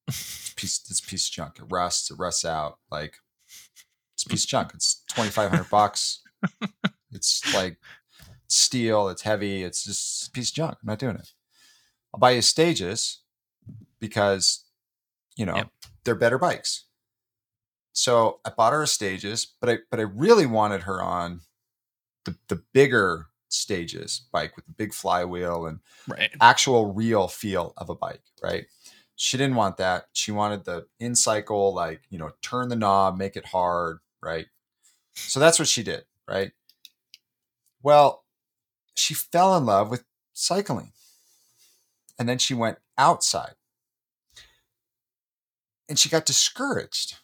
It's a piece, a piece of junk. It rusts, it rusts out. Like, it's a piece of junk. It's 2,500 bucks. It's like steel, it's heavy, it's just a piece of junk. I'm not doing it. I'll buy you stages because, you know, Yep. they're better bikes. So I bought her a stages, but I but I really wanted her on the the bigger stages bike with the big flywheel and Right. actual real feel of a bike, right? She didn't want that. She wanted the in cycle, like, you know, turn the knob, make it hard, right? So that's what she did, right? Well, she fell in love with cycling. And then she went outside. and she got discouraged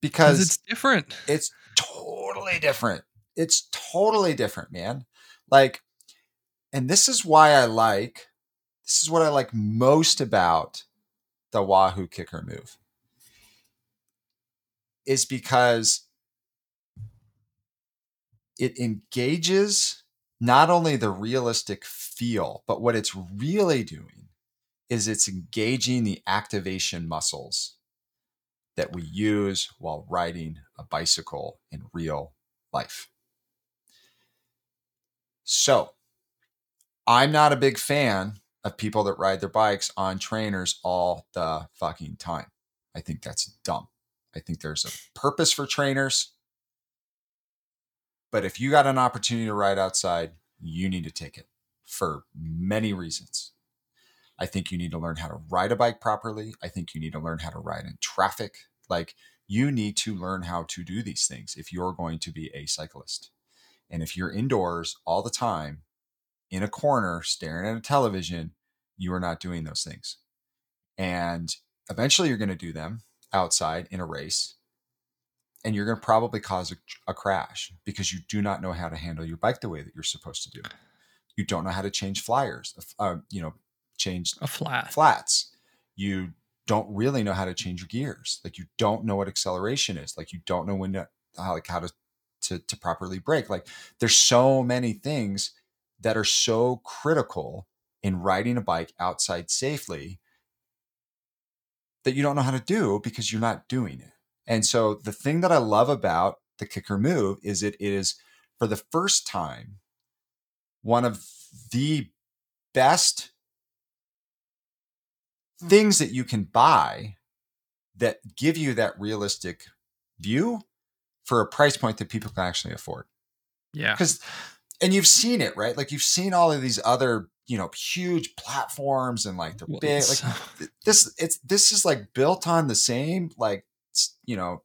because because it's different. it's totally different. It's totally different, man. Like, and this is why I like, this is what I like most about the Wahoo KICKR move is because it engages not only the realistic feel, but what it's really doing is it's engaging the activation muscles that we use while riding a bicycle in real life. So, I'm not a big fan of people that ride their bikes on trainers all the fucking time. I think that's dumb. I think there's a purpose for trainers. But if you got an opportunity to ride outside, you need to take it for many reasons. I think you need to learn how to ride a bike properly. I think you need to learn how to ride in traffic. Like you need to learn how to do these things if you're going to be a cyclist. And if you're indoors all the time in a corner staring at a television, you are not doing those things. And eventually you're going to do them outside in a race. And you're going to probably cause a, a crash because you do not know how to handle your bike the way that you're supposed to do. You don't know how to change flyers, uh, you know, change A flat. flats. You don't really know how to change your gears. Like you don't know what acceleration is. Like you don't know when to how like how to to, to properly brake. Like there's so many things that are so critical in riding a bike outside safely that you don't know how to do because you're not doing it. And so the thing that I love about the KICKR move is it is for the first time one of the best hmm. things that you can buy that give you that realistic view for a price point that people can actually afford Yeah. because and you've seen it right? Like you've seen all of these other you know huge platforms and like they're Well, big it's- like this it's this is like built on the same like you know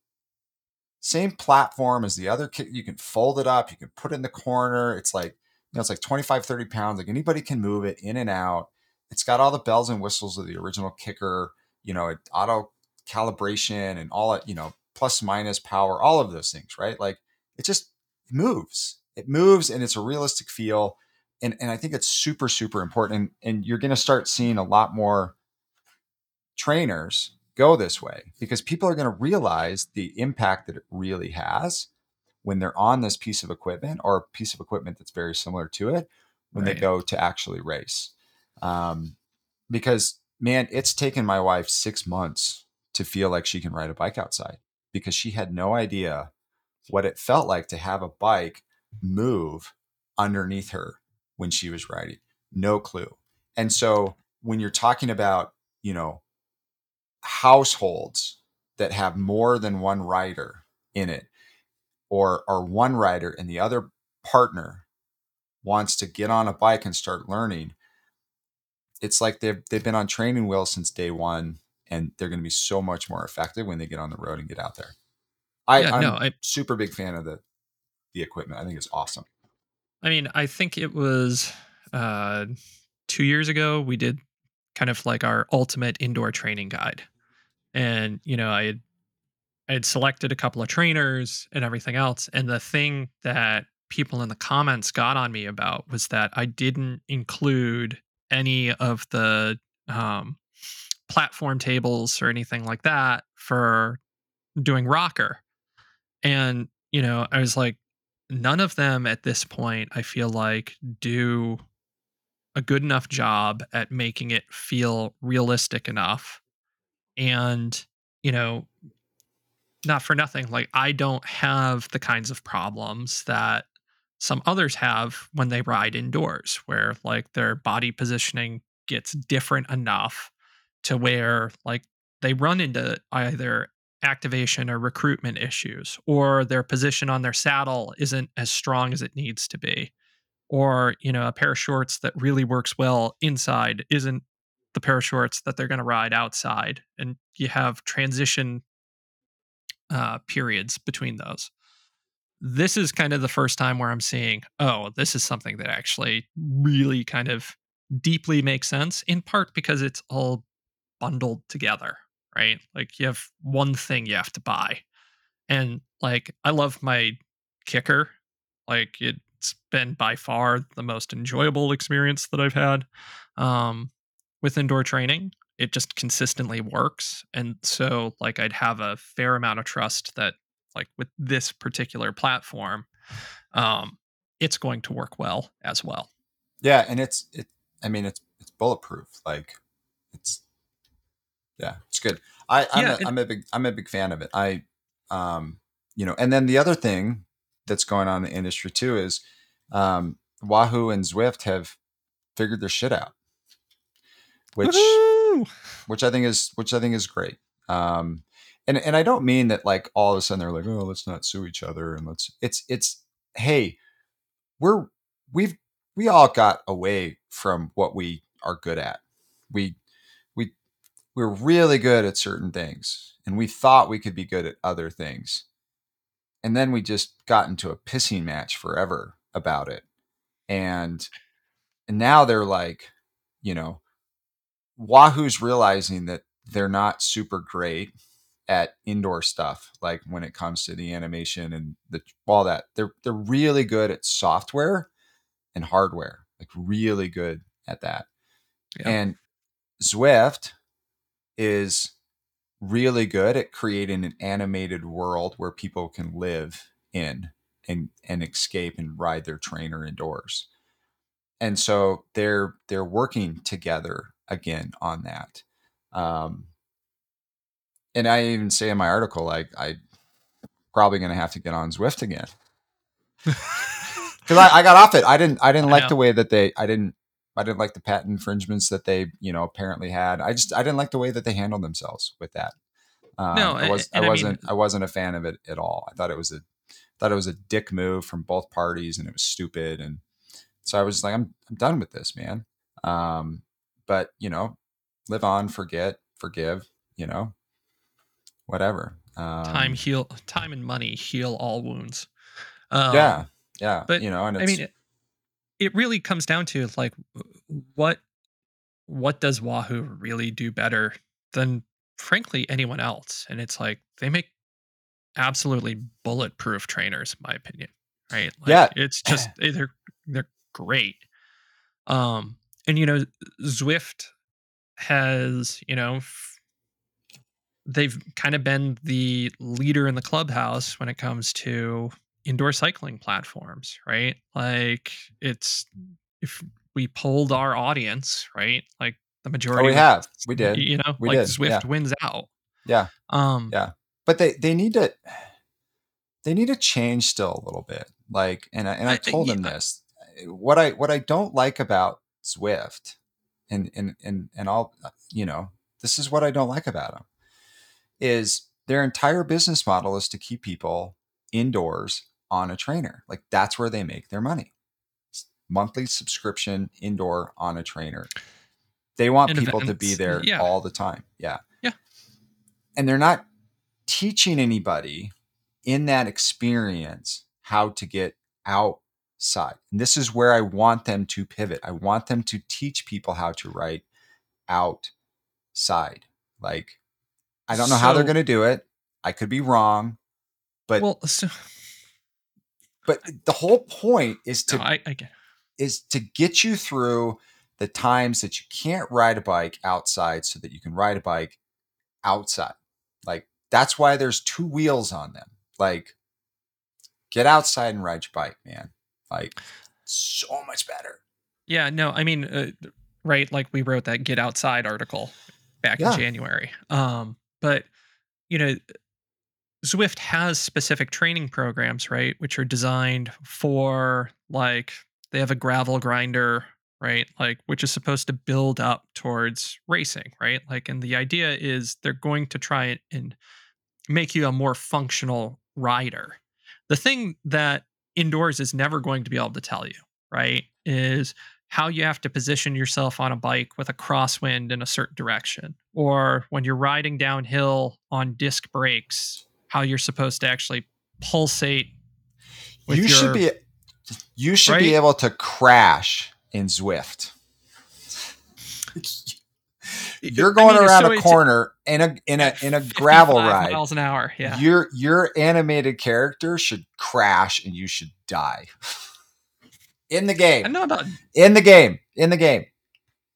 same platform as the other kit you can fold it up you can put it in the corner it's like you know it's like 25 30 pounds like anybody can move it in and out. It's got all the bells and whistles of the original KICKR you know auto calibration and all it you know plus minus power all of those things right? Like it just moves it moves and it's a realistic feel and and i think it's super super important and, and you're going to start seeing a lot more trainers go this way because people are going to realize the impact that it really has when they're on this piece of equipment or a piece of equipment that's very similar to it when they go to actually race. Um, because man it's taken my wife six months to feel like she can ride a bike outside because she had no idea what it felt like to have a bike move underneath her when she was riding no clue. And so when you're talking about you know households that have more than one rider in it or or one rider and the other partner wants to get on a bike and start learning it's like they've they've been on training wheels since day one and they're going to be so much more effective when they get on the road and get out there. I yeah, i'm no, I, super big fan of the the equipment. I think it's awesome. I mean, I think it was uh, two years ago we did kind of like our ultimate indoor training guide, and you know, I had I had selected a couple of trainers and everything else, and the thing that people in the comments got on me about was that I didn't include any of the um, platform tables or anything like that for doing rocker, and you know, I was like none of them at this point i feel like do a good enough job at making it feel realistic enough. And you know not for nothing like i don't have the kinds of problems that some others have when they ride indoors where like their body positioning gets different enough to where like they run into either activation or recruitment issues or their position on their saddle isn't as strong as it needs to be or you know a pair of shorts that really works well inside isn't the pair of shorts that they're going to ride outside and you have transition uh, periods between those. This is kind of the first time where i'm seeing oh this is something that actually really kind of deeply makes sense in part because it's all bundled together right? Like you have one thing you have to buy. And like I love my KICKR. Like it's been by far the most enjoyable experience that I've had um, with indoor training. It just consistently works. And so like I'd have a fair amount of trust that like with this particular platform, um, it's going to work well as well. Yeah, and it's it. I mean, it's it's bulletproof. Like it's yeah, it's good. I I'm, yeah, a, I'm a big I'm a big fan of it. I um you know, and then the other thing that's going on in the industry too is um, Wahoo and Zwift have figured their shit out, which Woo-hoo! which I think is which I think is great. Um, and and I don't mean that like all of a sudden they're like, oh, let's not sue each other and let's. It's it's hey, we're we've we all got away from what we are good at. We we we're really good at certain things, and we thought we could be good at other things and then we just got into a pissing match forever about it and, and now they're like you know wahoo's realizing that they're not super great at indoor stuff like when it comes to the animation and the all that they're they're really good at software and hardware like really good at that yeah. and zwift is really good at creating an animated world where people can live in and and escape and ride their trainer indoors. And so they're they're working together again on that. Um, and I even say in my article, like I probably going to have to get on Zwift again because I, I, got off it. I didn't I didn't like the way that they I didn't I didn't like the patent infringements that they, you know, apparently had. I just I didn't like the way that they handled themselves with that. Um, no, I, was, I wasn't I, mean, I wasn't a fan of it at all. I thought it was a thought it was a dick move from both parties, and it was stupid. And so I was like, I'm I'm done with this, man. Um, but you know, live on, forget, forgive. You know, whatever. Um, time heal, time and money heal all wounds. Um, yeah, yeah. But you know, and I mean, it really comes down to like what what does Wahoo really do better than frankly anyone else? And it's like they make absolutely bulletproof trainers, in my opinion. Right? Like, yeah, it's just eh, they're they're great. Um, and you know, Zwift has you know they've kind of been the leader in the clubhouse when it comes to indoor cycling platforms, right? Like it's if we polled our audience, right? Like the majority. Oh, we have. We did. You know, we like did. Zwift yeah. wins out. Yeah. Um. Yeah. But they they need to they need to change still a little bit. Like, and I, and I told I, them this. What I what I don't like about Zwift, and and and and I'll you know this is what I don't like about them, is their entire business model is to keep people indoors on a trainer. Like that's where they make their money. Monthly subscription indoor on a trainer. They want and people events. to be there yeah. all the time. Yeah. Yeah. And they're not teaching anybody in that experience how to get outside. And this is where I want them to pivot. I want them to teach people how to write outside. Like, I don't know so, how they're going to do it. I could be wrong, but well, so, but the whole point is to no, I, I is to get you through the times that you can't ride a bike outside so that you can ride a bike outside. Like that's why there's two wheels on them. Like get outside and ride your bike, man. Like so much better. Yeah, no, I mean, uh, right? Like we wrote that get outside article back yeah. in January. Um, but you know, Zwift has specific training programs, right, which are designed for like they have a gravel grinder, right, like which is supposed to build up towards racing, right? Like, and the idea is they're going to try and make you a more functional rider. The thing that indoors is never going to be able to tell you, right, is how you have to position yourself on a bike with a crosswind in a certain direction, or when you're riding downhill on disc brakes how you're supposed to actually pulsate. you your, should be you should right? be able to crash in Zwift. you're going I mean, around so a corner in a in a in a gravel ride miles an hour yeah your your animated character should crash and you should die in the game i know about in the game in the game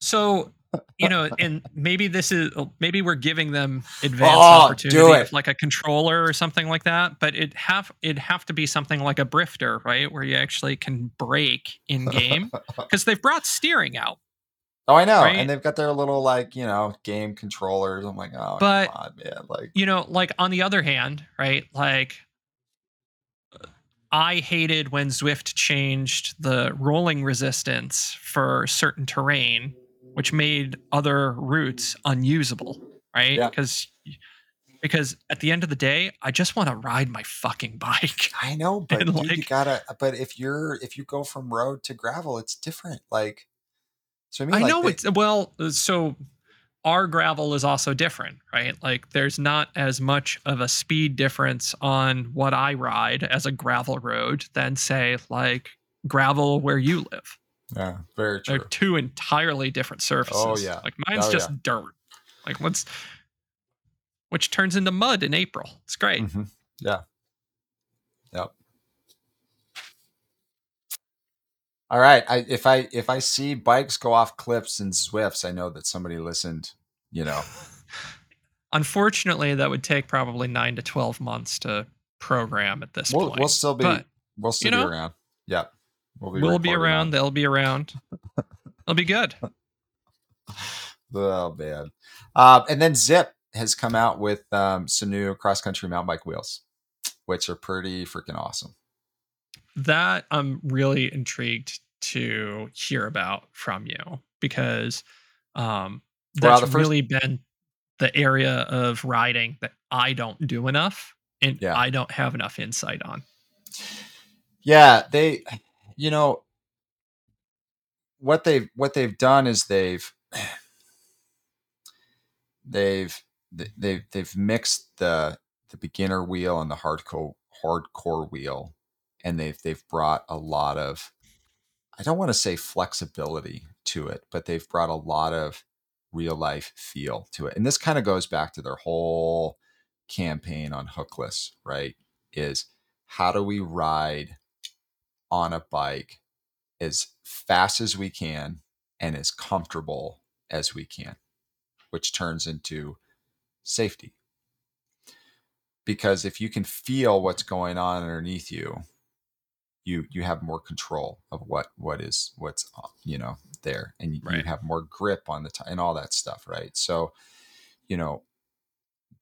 so you know, and maybe this is oh, maybe we're giving them advanced oh, opportunity, like a controller or something like that. But it have it have to be something like a Brifter, right, where you actually can brake in game because they've brought steering out. Oh, I know, right? and they've got their little like you know game controllers. I'm like, oh, but on, man, like you know, like on the other hand, right, like. I hated when Zwift changed the rolling resistance for certain terrain which made other routes unusable, right? Because yeah. because at the end of the day, I just want to ride my fucking bike. I know, but dude, like, you gotta. But if you're if you go from road to gravel, it's different. Like, so I mean, I like know they, it's well. Uh, so our gravel is also different, right? Like, there's not as much of a speed difference on what I ride as a gravel road than say like gravel where you live. Yeah, very true. They're two entirely different surfaces. Oh yeah, like mine's oh, just yeah. dirt. Like what's which turns into mud in April. It's great. Mm-hmm. Yeah. Yep. All right. I if I if I see bikes go off cliffs and Zwifts, I know that somebody listened. You know. Unfortunately, that would take probably nine to twelve months to program at this we'll, point. We'll still be but, we'll still you know, be around. Yep. We'll be, we'll be around. They'll be around. It'll be good. oh man! Uh, and then Zipp has come out with um, some new cross country mountain bike wheels, which are pretty freaking awesome. That I'm really intrigued to hear about from you because um, that's well, first- really been the area of riding that I don't do enough and yeah. I don't have enough insight on. Yeah, they you know what they've what they've done is they've they've they've they've mixed the the beginner wheel and the hardcore hardcore wheel and they've they've brought a lot of I don't want to say flexibility to it, but they've brought a lot of real life feel to it. And this kind of goes back to their whole campaign on hookless, right? Is how do we ride on a bike as fast as we can and as comfortable as we can, which turns into safety. Because if you can feel what's going on underneath you, you you have more control of what what is what's uh, you know there, and you, right. you have more grip on the time and all that stuff, right? So, you know,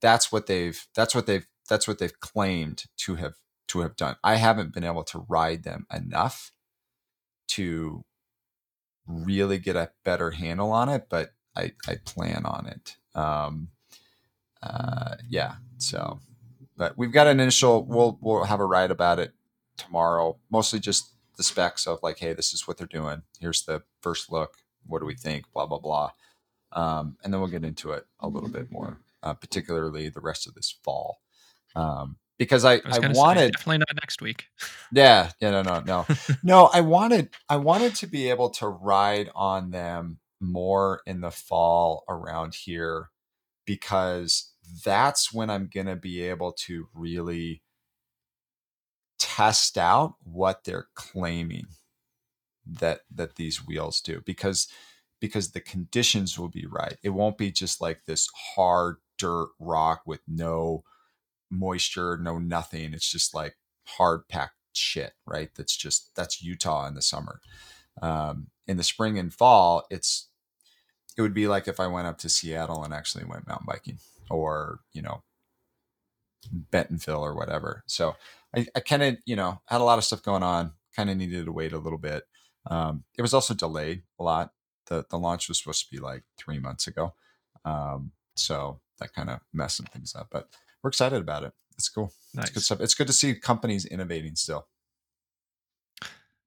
that's what they've that's what they've that's what they've claimed to have to have done. I haven't been able to ride them enough to really get a better handle on it, but I, I plan on it. Um, uh, yeah. So, but we've got an initial. We'll we'll have a ride about it tomorrow. Mostly just the specs of like, hey, this is what they're doing. Here's the first look. What do we think? Blah blah blah. Um, and then we'll get into it a little bit more, uh, particularly the rest of this fall. Um, because I, I, I wanted say, definitely not next week. Yeah, yeah, no, no, no, no. I wanted I wanted to be able to ride on them more in the fall around here because that's when I'm gonna be able to really test out what they're claiming that that these wheels do because because the conditions will be right. It won't be just like this hard dirt rock with no moisture, no nothing. It's just like hard packed shit, right? That's just that's Utah in the summer. Um, in the spring and fall, it's it would be like if I went up to Seattle and actually went mountain biking, or you know, Bentonville or whatever. So I, I kind of you know had a lot of stuff going on. Kind of needed to wait a little bit. Um, it was also delayed a lot. the The launch was supposed to be like three months ago, um, so that kind of messed some things up. But we're excited about it. It's cool. Nice. It's good stuff. It's good to see companies innovating still.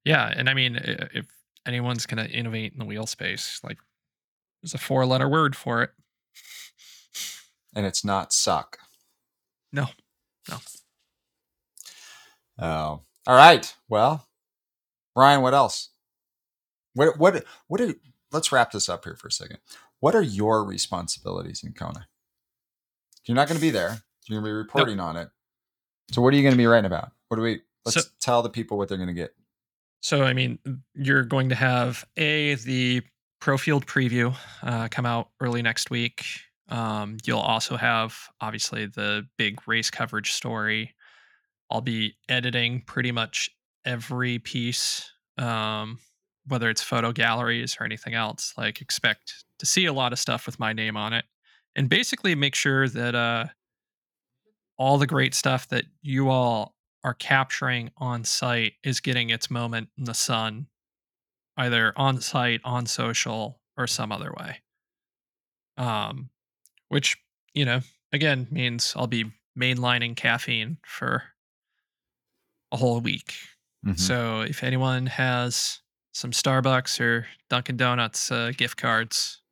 Yeah, and I mean, if anyone's going to innovate in the wheel space, like there's a four letter word for it. And it's not suck. No. No. Oh. All right. Well, Brian, what else? What what what did let's wrap this up here for a second. What are your responsibilities in Kona? You're not going to be there. You're going to be reporting nope. on it. So what are you going to be writing about? What do we? Let's so, tell the people what they're going to get. So I mean, you're going to have a the Pro Field preview uh, come out early next week. Um, you'll also have obviously the big race coverage story. I'll be editing pretty much every piece, um, whether it's photo galleries or anything else. Like, expect to see a lot of stuff with my name on it, and basically make sure that uh, all the great stuff that you all are capturing on site is getting its moment in the sun, either on site, on social, or some other way. Um, which you know, again, means I'll be mainlining caffeine for a whole week. Mm-hmm. So if anyone has some Starbucks or Dunkin' Donuts uh, gift cards,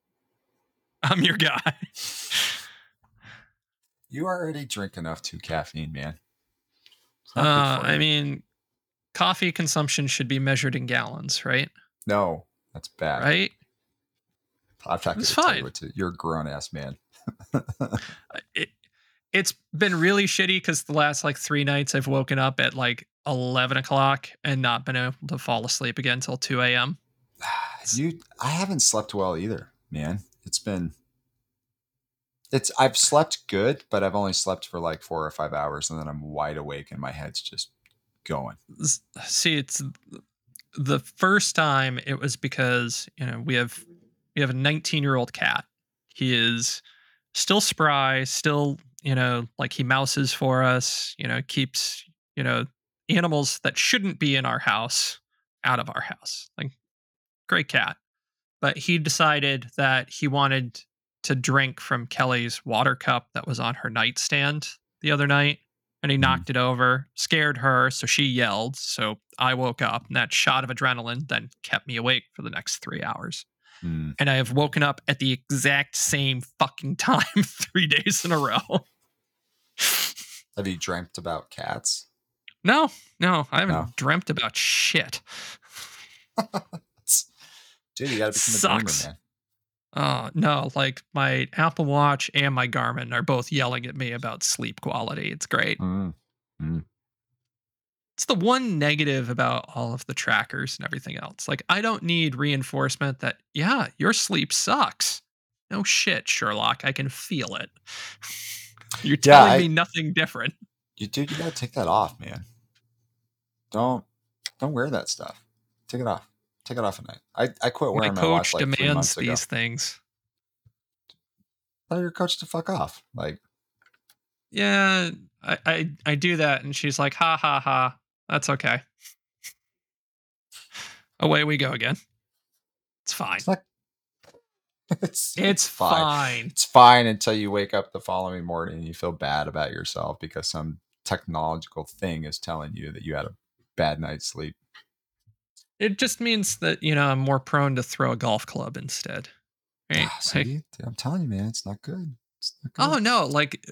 I'm your guy. you already drink enough to caffeine, man. Uh, I mean, coffee consumption should be measured in gallons, right? No, that's bad. Right? I'm not to tell You to, you're a grown ass man. it, it's been really shitty because the last like three nights I've woken up at like 11 o'clock and not been able to fall asleep again until 2 a.m. You, I haven't slept well either, man. It's been, it's, I've slept good, but I've only slept for like four or five hours and then I'm wide awake and my head's just going. See, it's the first time it was because, you know, we have, we have a 19 year old cat. He is still spry, still, you know, like he mouses for us, you know, keeps, you know, animals that shouldn't be in our house out of our house. Like, great cat. But he decided that he wanted to drink from Kelly's water cup that was on her nightstand the other night. And he mm-hmm. knocked it over, scared her. So she yelled. So I woke up, and that shot of adrenaline then kept me awake for the next three hours. Mm. And I have woken up at the exact same fucking time three days in a row. Have you dreamt about cats? No, no, I haven't no. dreamt about shit. Dude, you gotta become Sucks. a gamer, man. Oh no, like my Apple Watch and my Garmin are both yelling at me about sleep quality. It's great. Mm. Mm. It's the one negative about all of the trackers and everything else. Like, I don't need reinforcement that, yeah, your sleep sucks. No shit, Sherlock. I can feel it. You're telling yeah, I, me nothing different. You dude, you gotta take that off, man. Don't don't wear that stuff. Take it off. Take it off at night. I, I quit wearing my, my watch like three months ago. these things. Tell your coach to fuck off. Like, yeah, I, I I do that, and she's like, ha ha ha. That's okay. Away we go again. It's fine. It's, not, it's, it's fine. fine. It's fine until you wake up the following morning and you feel bad about yourself because some technological thing is telling you that you had a bad night's sleep. It just means that, you know, I'm more prone to throw a golf club instead. Right? Ah, see, like, I'm telling you, man, it's not good. It's not good. Oh no, like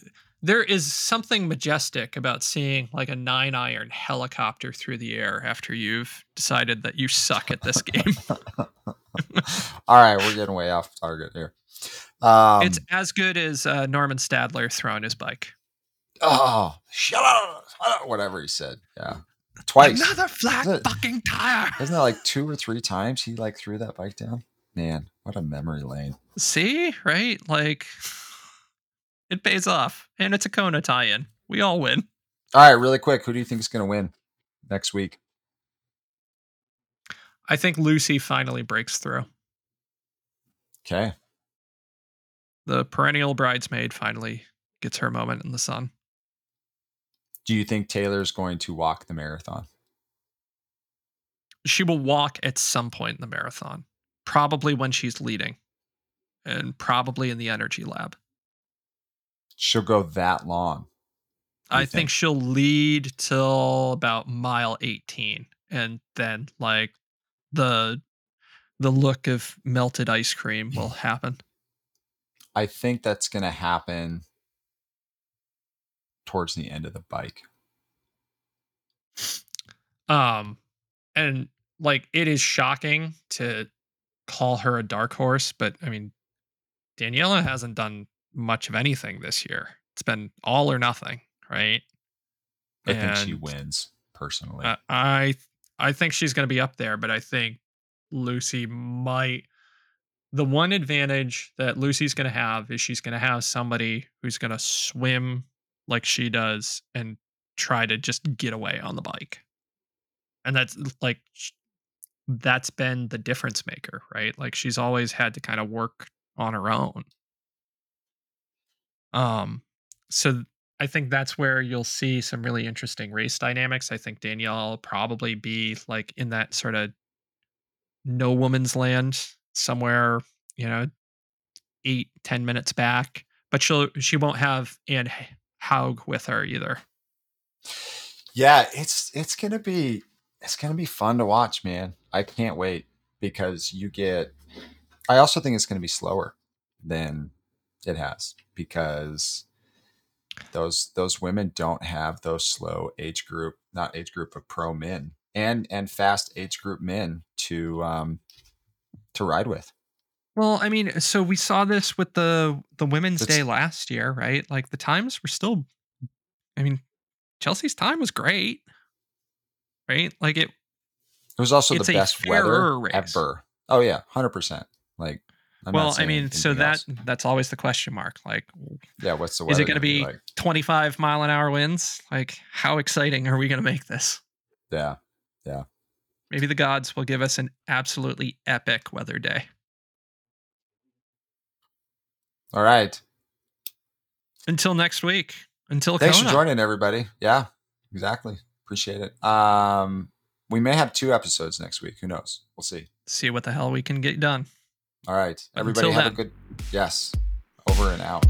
there is something majestic about seeing like a nine iron helicopter through the air after you've decided that you suck at this game. All right, we're getting way off target here. Um, it's as good as uh, Normann Stadler throwing his bike. Oh, shut up! Whatever he said. Yeah, twice. Another flat it, fucking tire. Isn't that like two or three times he like threw that bike down? Man, what a memory lane. See, right? Like it pays off, and it's a Kona tie-in. We all win. All right, really quick, who do you think is going to win next week? I think Lucy finally breaks through. Okay. The perennial bridesmaid finally gets her moment in the sun. Do you think Taylor's going to walk the marathon? She will walk at some point in the marathon, probably when she's leading, and probably in the energy lab she'll go that long. I think? think she'll lead till about mile 18 and then like the the look of melted ice cream will happen. I think that's going to happen towards the end of the bike. Um and like it is shocking to call her a dark horse, but I mean Daniela hasn't done much of anything this year. It's been all or nothing, right? I think she wins personally. Uh, I I think she's going to be up there, but I think Lucy might. The one advantage that Lucy's going to have is she's going to have somebody who's going to swim like she does and try to just get away on the bike. And that's like that's been the difference maker, right? Like she's always had to kind of work on her own. Um so I think that's where you'll see some really interesting race dynamics. I think Danielle will probably be like in that sort of no woman's land somewhere, you know, eight, ten minutes back. But she'll she won't have Anne Haug with her either. Yeah, it's it's gonna be it's gonna be fun to watch, man. I can't wait because you get I also think it's gonna be slower than it has because those those women don't have those slow age group, not age group of pro men and and fast age group men to um to ride with. Well, I mean, so we saw this with the the Women's Day last year, right? Like the times were still I mean, Chelsea's time was great. Right? Like it It was also the best weather race. ever. Oh yeah, 100%. Like I'm well, I mean, so that else. that's always the question mark. Like, yeah, what's the weather? is it going to be, like? 25 mile an hour winds? Like, how exciting are we going to make this? Yeah, yeah. Maybe the gods will give us an absolutely epic weather day. All right. Until next week. Until thanks Kona. for joining, everybody. Yeah, exactly. Appreciate it. Um, we may have two episodes next week. Who knows? We'll see. See what the hell we can get done. All right. Everybody Until have then. a good yes. Over and out.